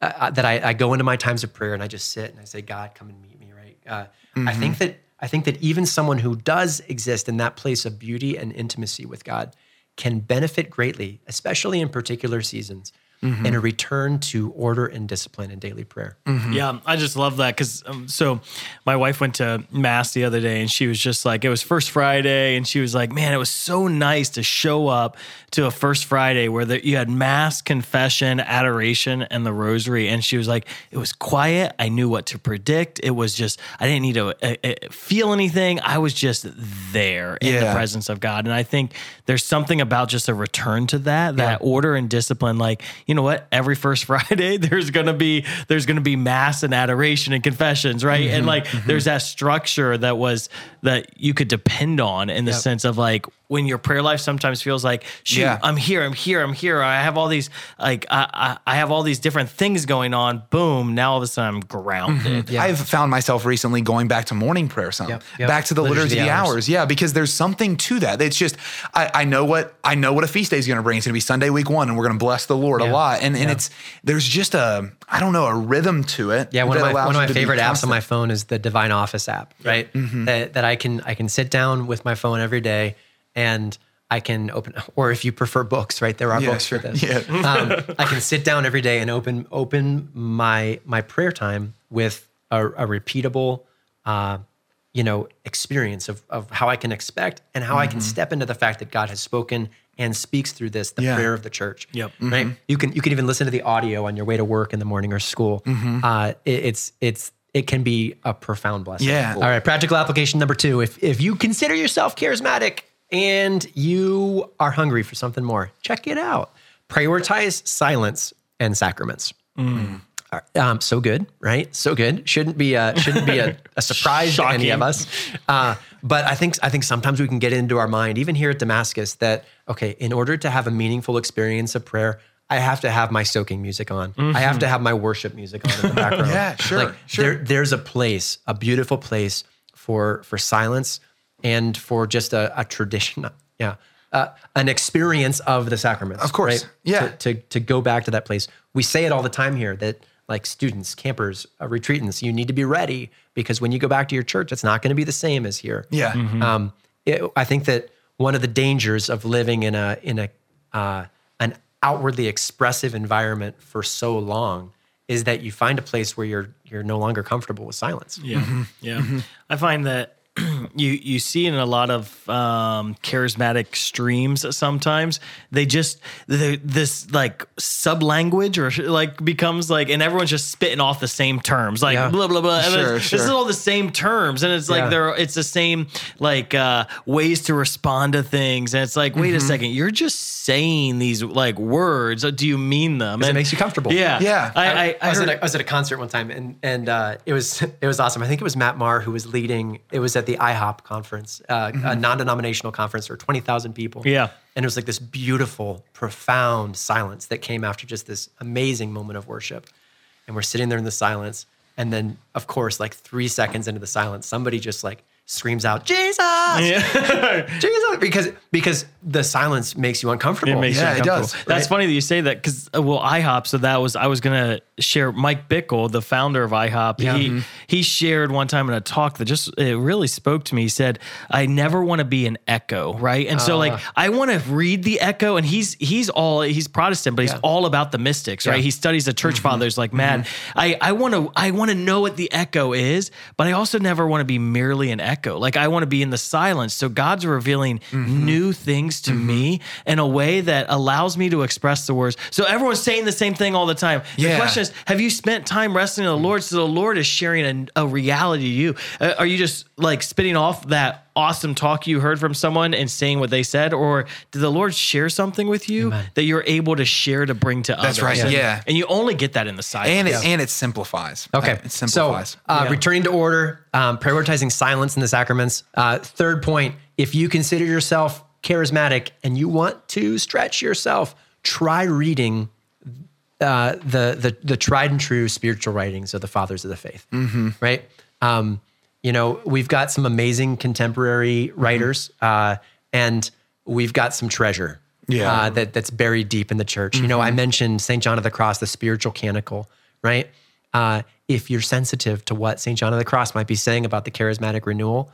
uh, that I, I go into my times of prayer and I just sit and I say, God, come and meet me, right? Uh, I think that I think that even someone who does exist in that place of beauty and intimacy with God can benefit greatly, especially in particular seasons, in a return to order and discipline and daily prayer. Yeah, I just love that because um, so my wife went to mass the other day and she was just like, it was First Friday, and she was like, man, it was so nice to show up to a First Friday where the, you had mass, confession, adoration, and the rosary, and she was like, it was quiet. I knew what to predict. It was just I didn't need to uh, uh, feel anything. I was just there in the presence of God, and I think there's something about just a return to that, that order and discipline. Like you know what, every First Friday there's gonna be there's gonna be mass and adoration and confessions, right? Mm-hmm, and like there's that structure that was that you could depend on in the sense of like when your prayer life sometimes feels like, shoot, Yeah. I'm here, I'm here, I'm here. I have all these like I, I I have all these different things going on. Boom! Now all of a sudden I'm grounded. yeah I've found myself recently going back to morning prayer some, Yep, yep. back to the Liturgy liturgy, of the hours. hours. Yeah, because there's something to that. It's just I, I know what I know what a feast day is going to bring. It's going to be Sunday week one, and we're going to bless the Lord a Yeah. Lot. And and Yeah. it's there's just a I don't know a rhythm to it. Yeah, one of my one of my favorite apps on my phone is the Divine Office app, right? That, that I can I can sit down with my phone every day and I can open, or if you prefer books, right? There are Yeah, books sure. for this. Yeah. um, I can sit down every day and open open my my prayer time with a, a repeatable uh, you know, experience of of how I can expect and how I can mm-hmm. step into the fact that God has spoken and speaks through this, the Yeah. prayer of the church. Yep. Right. Mm-hmm. You can you can even listen to the audio on your way to work in the morning or school. Mm-hmm. Uh, it, it's it's it can be a profound blessing. Yeah. All right. Practical application number two. If if you consider yourself charismatic and you are hungry for something more, check it out. Prioritize silence and sacraments. All right, Um, so good, right? So good. Shouldn't be a, shouldn't be a, a surprise to any of us. Uh, but I think I think sometimes we can get into our mind, even here at Damascus, that okay, in order to have a meaningful experience of prayer, I have to have my soaking music on. I have to have my worship music on in the background. Yeah, sure, Like, sure. There, there's a place, a beautiful place for for silence and for just a, a tradition. Yeah. Uh, an experience of the sacraments. Of course. right? Yeah. To, to to go back to that place. We say it all the time here that like students, campers, uh, retreatants, you need to be ready because when you go back to your church, it's not going to be the same as here. Yeah. Um, it, I think that one of the dangers of living in a in a uh, an outwardly expressive environment for so long is that you find a place where you're you're no longer comfortable with silence. Yeah, yeah. I find that you you see in a lot of um, charismatic streams sometimes they just this like sub language or like becomes like and everyone's just spitting off the same terms like Yeah. blah blah blah. And Sure, This is all the same terms and it's like Yeah. they're it's the same like uh, ways to respond to things and it's like wait Mm-hmm. a second you're just saying these like words do you mean them? it makes you comfortable. Yeah, Yeah. I I, I I was, heard, at a, I was at a concert one time, and and uh, it was it was awesome. I think it was Matt Maher who was leading. It was at the IHOP conference, uh, a non-denominational conference for twenty thousand people. Yeah. and it was like this beautiful, profound silence that came after just this amazing moment of worship. And we're sitting there in the silence, and then of course, like three seconds into the silence, somebody just like screams out, "Jesus!" yeah. Jesus, because because the silence makes you uncomfortable. It makes Yeah, you it does. That's Right? funny that you say that because well, IHOP. So that was I was gonna share Mike Bickle, the founder of IHOP. Yeah. He Mm-hmm. he shared one time in a talk that just it really spoke to me. He said, "I never want to be an echo, right?" And so like Ah. I want to read the echo, and he's he's all he's Protestant, but he's Yeah. all about the mystics, right? Yeah. He studies the Mm-hmm. church fathers like mad. I I want to I want to know what the echo is, but I also never want to be merely an echo. Like I want to be in the silence. So God's revealing Mm-hmm. new things to me in a way that allows me to express the words. So everyone's saying the same thing all the time. The question is, have you spent time wrestling in the Lord? So the Lord is sharing a, a reality to you. Uh, are you just like spitting off that awesome talk you heard from someone and saying what they said, or did the Lord share something with you that you're able to share to bring to others? That's right, And- yeah. And you only get that in the silence. and it and it simplifies. Okay. it simplifies. So, uh, Yeah. returning to order, um, prioritizing silence in the sacraments. Uh, third point: if you consider yourself charismatic and you want to stretch yourself, try reading uh, the the the tried and true spiritual writings of the fathers of the faith. Right. Um, you know, we've got some amazing contemporary writers, uh, and we've got some treasure. Yeah. Uh, that that's buried deep in the church. You know, I mentioned Saint John of the Cross, the spiritual canticle, right? Uh, if you're sensitive to what Saint John of the Cross might be saying about the charismatic renewal,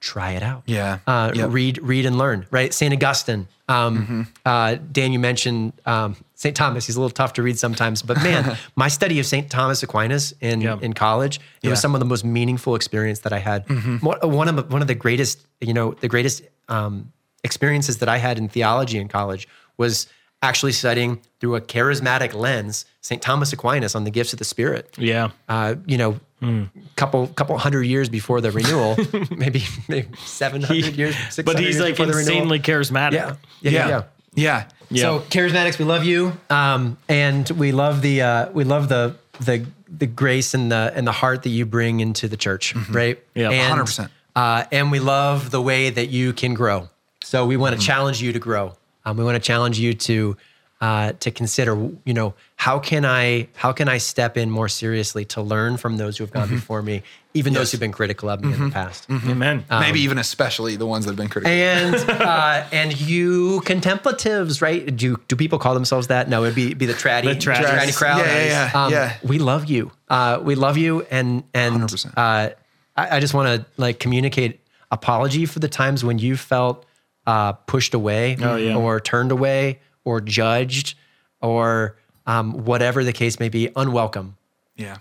try it out. Yeah. Uh, Yep. Read, read, and learn. Right. Saint Augustine. Um, Mm-hmm. uh, Dan, you mentioned um, Saint Thomas. He's a little tough to read sometimes, but man, my study of Saint Thomas Aquinas in Yeah. in college, it was Yeah. Mm-hmm. some of the most meaningful experience that I had. One, one of one of the greatest, you know, the greatest um, experiences that I had in theology in college was actually studying through a charismatic lens St. Thomas Aquinas on the gifts of the Spirit. yeah. Uh, you know, Hmm. couple couple hundred years before the renewal, maybe maybe seven hundred years, but he's like renewal. insanely charismatic. Yeah, yeah, yeah. yeah. yeah. Yeah. So charismatics, we love you, um, and we love the uh, we love the the the grace and the and the heart that you bring into the church, right? Yeah, And, 100%. Uh, and we love the way that you can grow. So we want to challenge you to grow. Um, we want to challenge you to uh, to consider, you know, how can I how can I step in more seriously to learn from those who have gone before me, even those who've been critical of me in the past. Amen. Maybe even especially the ones that have been critical. And uh, and you contemplatives, right? Do do people call themselves that? No, it'd be be the traddy, The traddies. crowd. Yeah, yeah, yeah, Um, yeah. We love you. Uh, we love you, and and 100%. uh, I, I just want to like communicate apology for the times when you felt uh, pushed away, Oh, yeah. or turned away, or judged, or um, whatever the case may be, unwelcome yeah.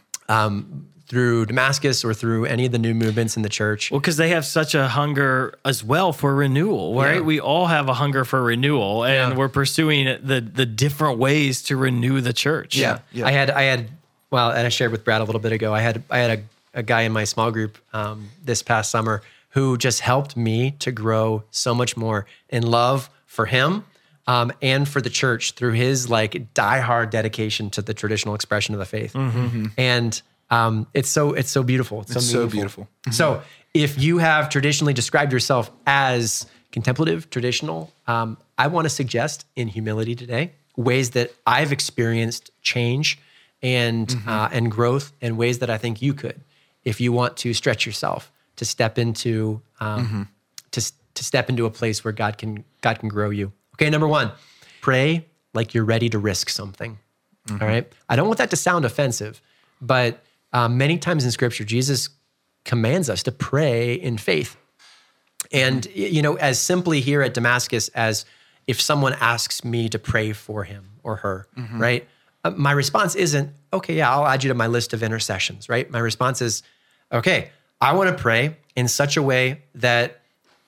through Damascus or through any of the new movements in the church. Well, because they have such a hunger as well for renewal, right? Yeah. We all have a hunger for renewal, and Yeah. we're pursuing the the different ways to renew the church. Yeah. I had I had well, and I shared with Brad a little bit ago. I had I had a, a guy in my small group um, this past summer who just helped me to grow so much more in love for him um, and for the church through his like diehard dedication to the traditional expression of the faith. And um, it's so it's so beautiful. It's, It's so beautiful. beautiful. So if you have traditionally described yourself as contemplative, traditional, um, I want to suggest in humility today ways that I've experienced change and uh, and growth and ways that I think you could, if you want to stretch yourself to step into um, to to step into a place where God can God can grow you. Okay, number one, pray like you're ready to risk something. All right, I don't want that to sound offensive, but um, many times in Scripture, Jesus commands us to pray in faith. And, you know, as simply here at Damascus as if someone asks me to pray for him or her, right? Uh, my response isn't, okay, yeah, I'll add you to my list of intercessions, right? My response is, okay, I want to pray in such a way that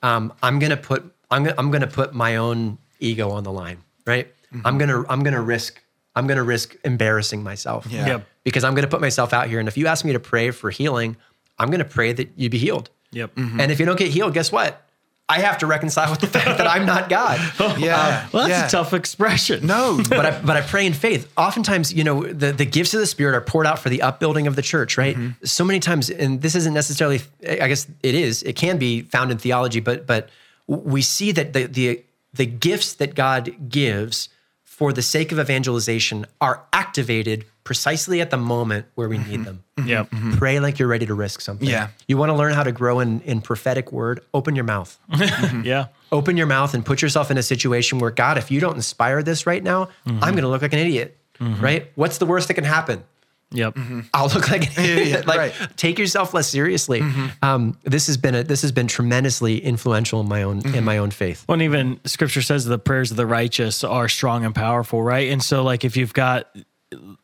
um, I'm going to put, I'm I'm going to put my own ego on the line, right? I'm mm-hmm. going to, I'm going to risk, I'm going to risk embarrassing myself Yeah. Yep. because I'm going to put myself out here. And if you ask me to pray for healing, I'm going to pray that you be healed. Yep. Mm-hmm. And if you don't get healed, guess what? I have to reconcile with the fact that I'm not God. Oh, yeah. Well, that's yeah. a tough expression. No. But I, but I pray in faith. Oftentimes, you know, the, the gifts of the Spirit are poured out for the upbuilding of the church, right? Mm-hmm. So many times, and this isn't necessarily, I guess it is, it can be found in theology, but but we see that the the the gifts that God gives for the sake of evangelization are activated precisely at the moment where we need mm-hmm. them. Mm-hmm. Yep. Mm-hmm. Pray like you're ready to risk something. Yeah. You want to learn how to grow in, in prophetic word? Open your mouth. Yeah. Open your mouth and put yourself in a situation where, God, if you don't inspire this right now, I'm going to look like an idiot. Right? What's the worst that can happen? Yep. Mm-hmm. I'll look like an idiot. like, right. take yourself less seriously. Mm-hmm. Um, this has been a, this has been tremendously influential in my own in mm-hmm. my own faith. Well, and even scripture says the prayers of the righteous are strong and powerful, right? And so, like, if you've got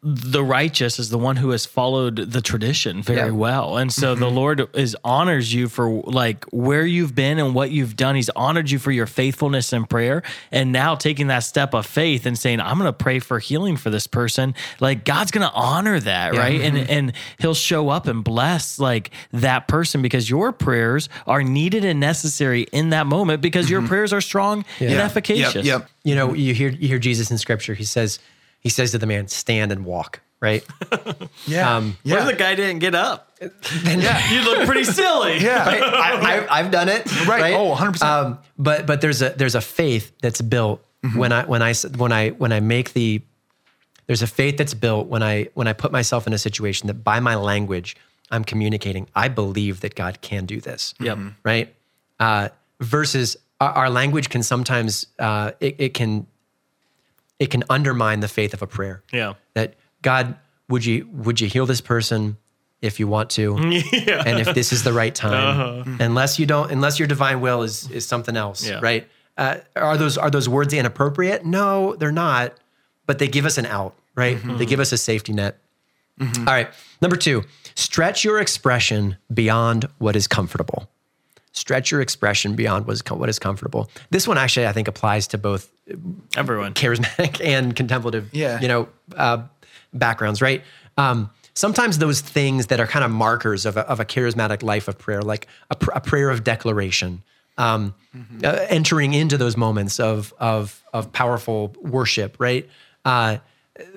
the righteous is the one who has followed the tradition very Yeah. well. And so the mm-hmm. Lord is honors you for like where you've been and what you've done. He's honored you for your faithfulness in prayer. And now taking that step of faith and saying, I'm going to pray for healing for this person. Like God's going to honor that, right? And mm-hmm. and he'll show up and bless like that person because your prayers are needed and necessary in that moment because your mm-hmm. prayers are strong and efficacious. Yep. Yep. You know, you hear you hear Jesus in Scripture. He says he says to the man, "Stand and walk." Right? Yeah. Um, yeah. What if the guy didn't get up? Then, yeah. You look pretty silly. Yeah. I, I, I've done it. Right. Oh, 100%. Um, but but there's a there's a faith that's built when I when I s- when I when I make the there's a faith that's built when I when I put myself in a situation that by my language I'm communicating. I believe that God can do this. Yep. Right. Uh, versus our, our language can sometimes uh, it, it can it can undermine the faith of a prayer Yeah. that God, would you would you heal this person if you want to, and if this is the right time, uh-huh. unless you don't, unless your divine will is is something else, Yeah. right? Uh, are those are those words inappropriate? No, they're not, but they give us an out, right? Mm-hmm. They give us a safety net. Mm-hmm. All right, number two, stretch your expression beyond what is comfortable. Stretch your expression beyond what is com- what is comfortable. This one actually, I think, applies to both Everyone. charismatic and contemplative, Yeah. you know, uh, backgrounds, right? Um, sometimes those things that are kind of markers of a, of a charismatic life of prayer, like a, pr- a prayer of declaration, um, uh, entering into those moments of of of powerful worship, right? Uh,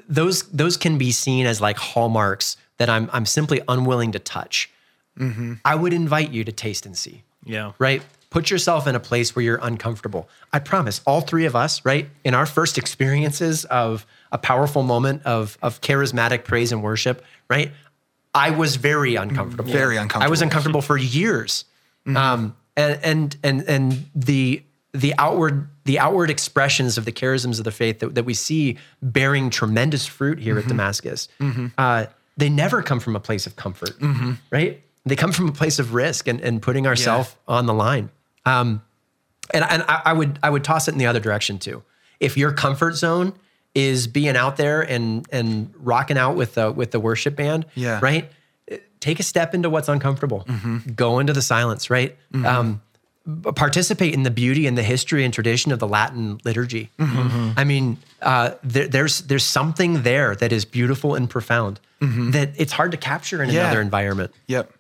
those those can be seen as like hallmarks that I'm I'm simply unwilling to touch. I would invite you to taste and see Yeah. right? Put yourself in a place where you're uncomfortable. I promise, all three of us, right, in our first experiences of a powerful moment of of charismatic praise and worship, right? I was very mm-hmm. uncomfortable. Very uncomfortable. I was uncomfortable. uncomfortable for years. Mm-hmm. Um, and and and and the the outward the outward expressions of the charisms of the faith that, that we see bearing tremendous fruit here at mm-hmm. Damascus, uh, they never come from a place of comfort, right? They come from a place of risk and, and putting ourselves on the line. Um, and and I, I would I would toss it in the other direction too. If your comfort zone is being out there and and rocking out with the with the worship band, Yeah. right? take a step into what's uncomfortable. Go into the silence, right? Um, participate in the beauty and the history and tradition of the Latin liturgy. I mean, uh, there, there's there's something there that is beautiful and profound that it's hard to capture in Yeah. another environment. Yep.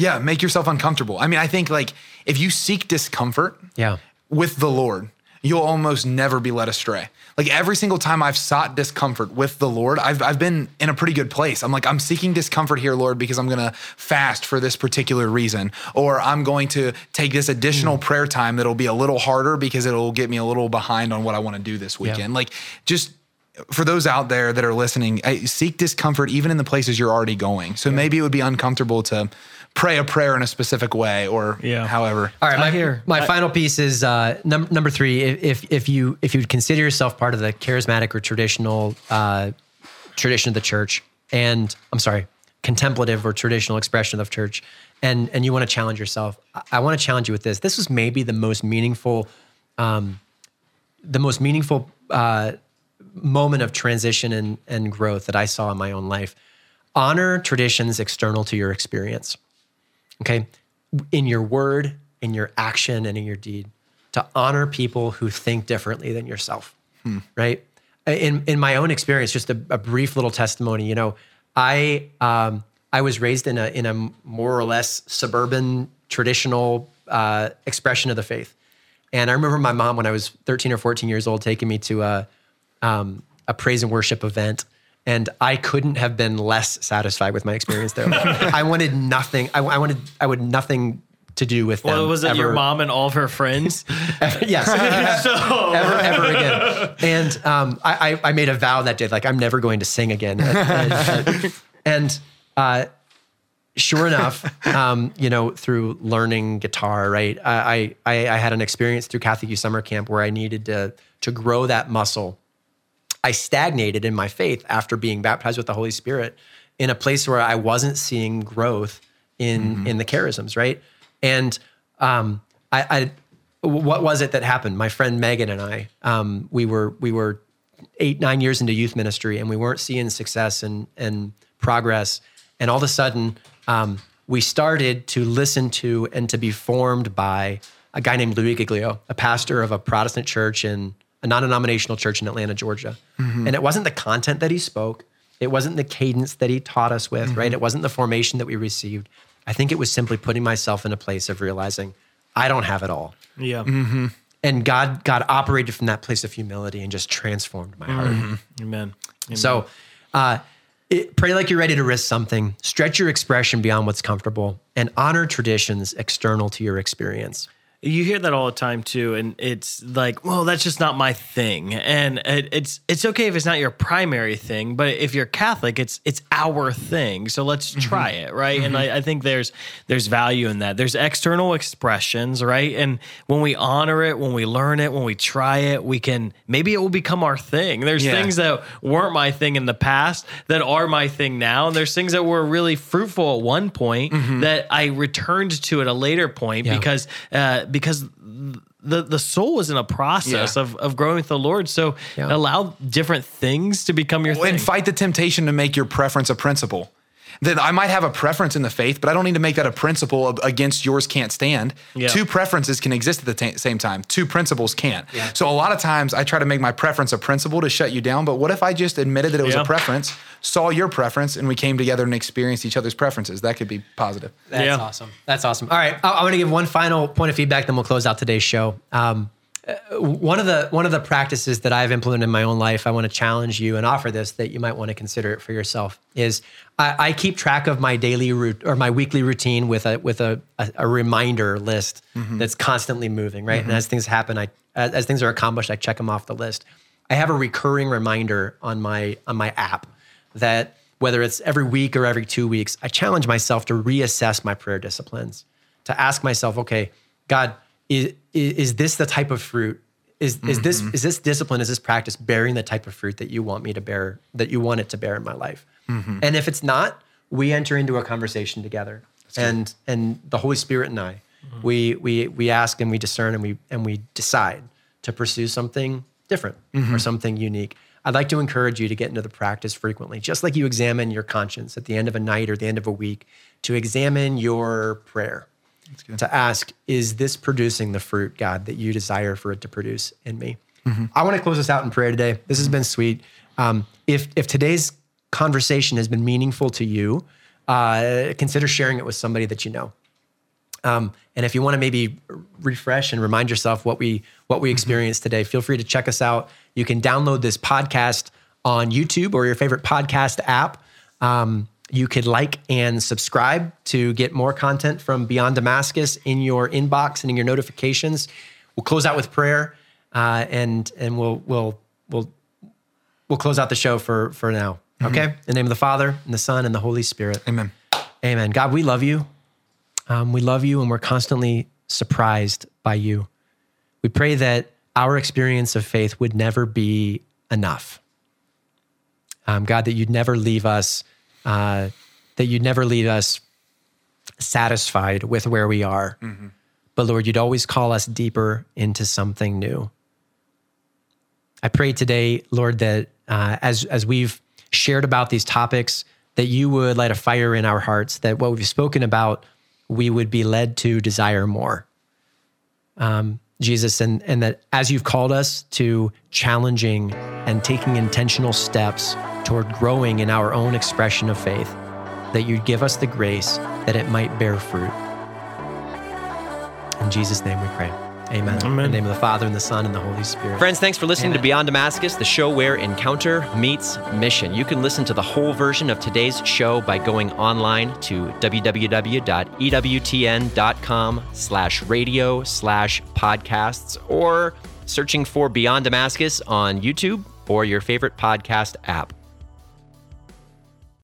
Yeah, make yourself uncomfortable. I mean, I think like if you seek discomfort Yeah. with the Lord, you'll almost never be led astray. Like every single time I've sought discomfort with the Lord, I've, I've been in a pretty good place. I'm like, I'm seeking discomfort here, Lord, because I'm going to fast for this particular reason. Or I'm going to take this additional hmm. prayer time that'll be a little harder because it'll get me a little behind on what I want to do this weekend. Like, just for those out there that are listening, I- seek discomfort even in the places you're already going. So maybe it would be uncomfortable to pray a prayer in a specific way or Yeah. however. All right, my, hear- my I- final piece is uh, num- number three. If, if if you if you would consider yourself part of the charismatic or traditional uh, tradition of the church, and I'm sorry, contemplative or traditional expression of church, and and you want to challenge yourself, I, I want to challenge you with this. This was maybe the most meaningful, um, the most meaningful uh, moment of transition and and growth that I saw in my own life. Honor traditions external to your experience okay? In your word in your action and in your deed to honor people who think differently than yourself right? In in my own experience just a, a brief little testimony you know i um i was raised in a in a more or less suburban traditional uh, expression of the faith. And i remember my mom when i was 13 or 14 years old taking me to a um, a praise and worship event and I couldn't have been less satisfied with my experience there. I wanted nothing. I, I wanted. I would nothing to do with them. Well, was it your mom and all of her friends? yes. ever, ever again. And um, I, I, I made a vow that day, like I'm never going to sing again. And, and- and, uh, sure enough, um, you know, through learning guitar, right? I, I, I had an experience through Catholic Youth Summer Camp where I needed to to grow that muscle. I stagnated in my faith after being baptized with the Holy Spirit in a place where I wasn't seeing growth in in the charisms, right? And um, I, I, what was it that happened? My friend Megan and I, um, we were we were eight nine years into youth ministry, and we weren't seeing success and and progress. And all of a sudden, um, we started to listen to and to be formed by a guy named Louie Giglio, a pastor of a Protestant church in a non-denominational church in Atlanta, Georgia. Mm-hmm. And it wasn't the content that he spoke, it wasn't the cadence that he taught us with, right? Mm-hmm. It wasn't the formation that we received. I think it was simply putting myself in a place of realizing I don't have it all. yeah. Mm-hmm. And God God operated from that place of humility and just transformed my heart. Amen. Amen. So, uh, it, pray like you're ready to risk something. Stretch your expression beyond what's comfortable, and honor traditions external to your experience. You hear that all the time too, and it's like, well, that's just not my thing, and it, it's it's okay if it's not your primary thing, but if you're Catholic, it's it's our thing. So let's mm-hmm. try it, right? And I, mm-hmm. I think there's there's value in that. There's external expressions, right? And when we honor it, when we learn it, when we try it, we can maybe it will become our thing. There's Yeah. things that weren't my thing in the past that are my thing now, and there's things that were really fruitful at one point mm-hmm. that I returned to at a later point Yeah. because uh, because the the soul is in a process Yeah. of of growing with the Lord. So Yeah. allow different things to become your thing. and fight the temptation to make your preference a principle. That I might have a preference in the faith, but I don't need to make that a principle of- against yours can't stand. Yeah. Two preferences can exist at the ta- same time. Two principles can't. So a lot of times I try to make my preference a principle to shut you down. But what if I just admitted that it was Yeah. a preference, saw your preference, and we came together and experienced each other's preferences? That could be positive. That's Yeah. awesome. That's awesome. All right, I- I'm going to give one final point of feedback, then we'll close out today's show. Um, Uh, one of the one of the practices that I've implemented in my own life, I want to challenge you and offer this that you might want to consider it for yourself. Is I, I keep track of my daily route or my weekly routine with a with a a, a reminder list mm-hmm. that's constantly moving, right? And mm-hmm. as things happen, I as, as things are accomplished, I check them off the list. I have a recurring reminder on my on my app that whether it's every week or every two weeks, I challenge myself to reassess my prayer disciplines, to ask myself, okay, God, is, is this the type of fruit? Is, is this mm-hmm. is this discipline, is this practice bearing the type of fruit that you want me to bear, that you want it to bear in my life? Mm-hmm. And if it's not, we enter into a conversation together. And and the Holy Spirit and I, mm-hmm. we we we ask and we discern and we and we decide to pursue something different or something unique. I'd like to encourage you to get into the practice frequently, just like you examine your conscience at the end of a night or the end of a week, to examine your prayer, to ask, is this producing the fruit, God, that you desire for it to produce in me? I want to close us out in prayer today. This has been sweet. Um, if if today's conversation has been meaningful to you, uh, consider sharing it with somebody that you know. Um, and if you want to maybe refresh and remind yourself what we what we experienced today, feel free to check us out. You can download this podcast on YouTube or your favorite podcast app. Um, you could like and subscribe to get more content from Beyond Damascus in your inbox and in your notifications. We'll close out with prayer, uh, and and we'll we'll we'll we'll close out the show for for now. Okay, in the name of the Father and the Son and the Holy Spirit. Amen. Amen. God, we love you. Um, we love you and we're constantly surprised by you. We pray that our experience of faith would never be enough. Um, God, that you'd never leave us, uh, that you'd never leave us satisfied with where we are. But Lord, you'd always call us deeper into something new. I pray today, Lord, that uh, as as we've shared about these topics, that you would light a fire in our hearts. That what we've spoken about, we would be led to desire more. Um, Jesus, and and that as you've called us to challenging and taking intentional steps toward growing in our own expression of faith, that you'd give us the grace that it might bear fruit. In Jesus' name we pray. Amen. In the name of the Father, and the Son, and the Holy Spirit. Friends, thanks for listening to Beyond Damascus, the show where encounter meets mission. You can listen to the whole version of today's show by going online to www.ewtn.com slash radio slash podcasts or searching for Beyond Damascus on YouTube or your favorite podcast app.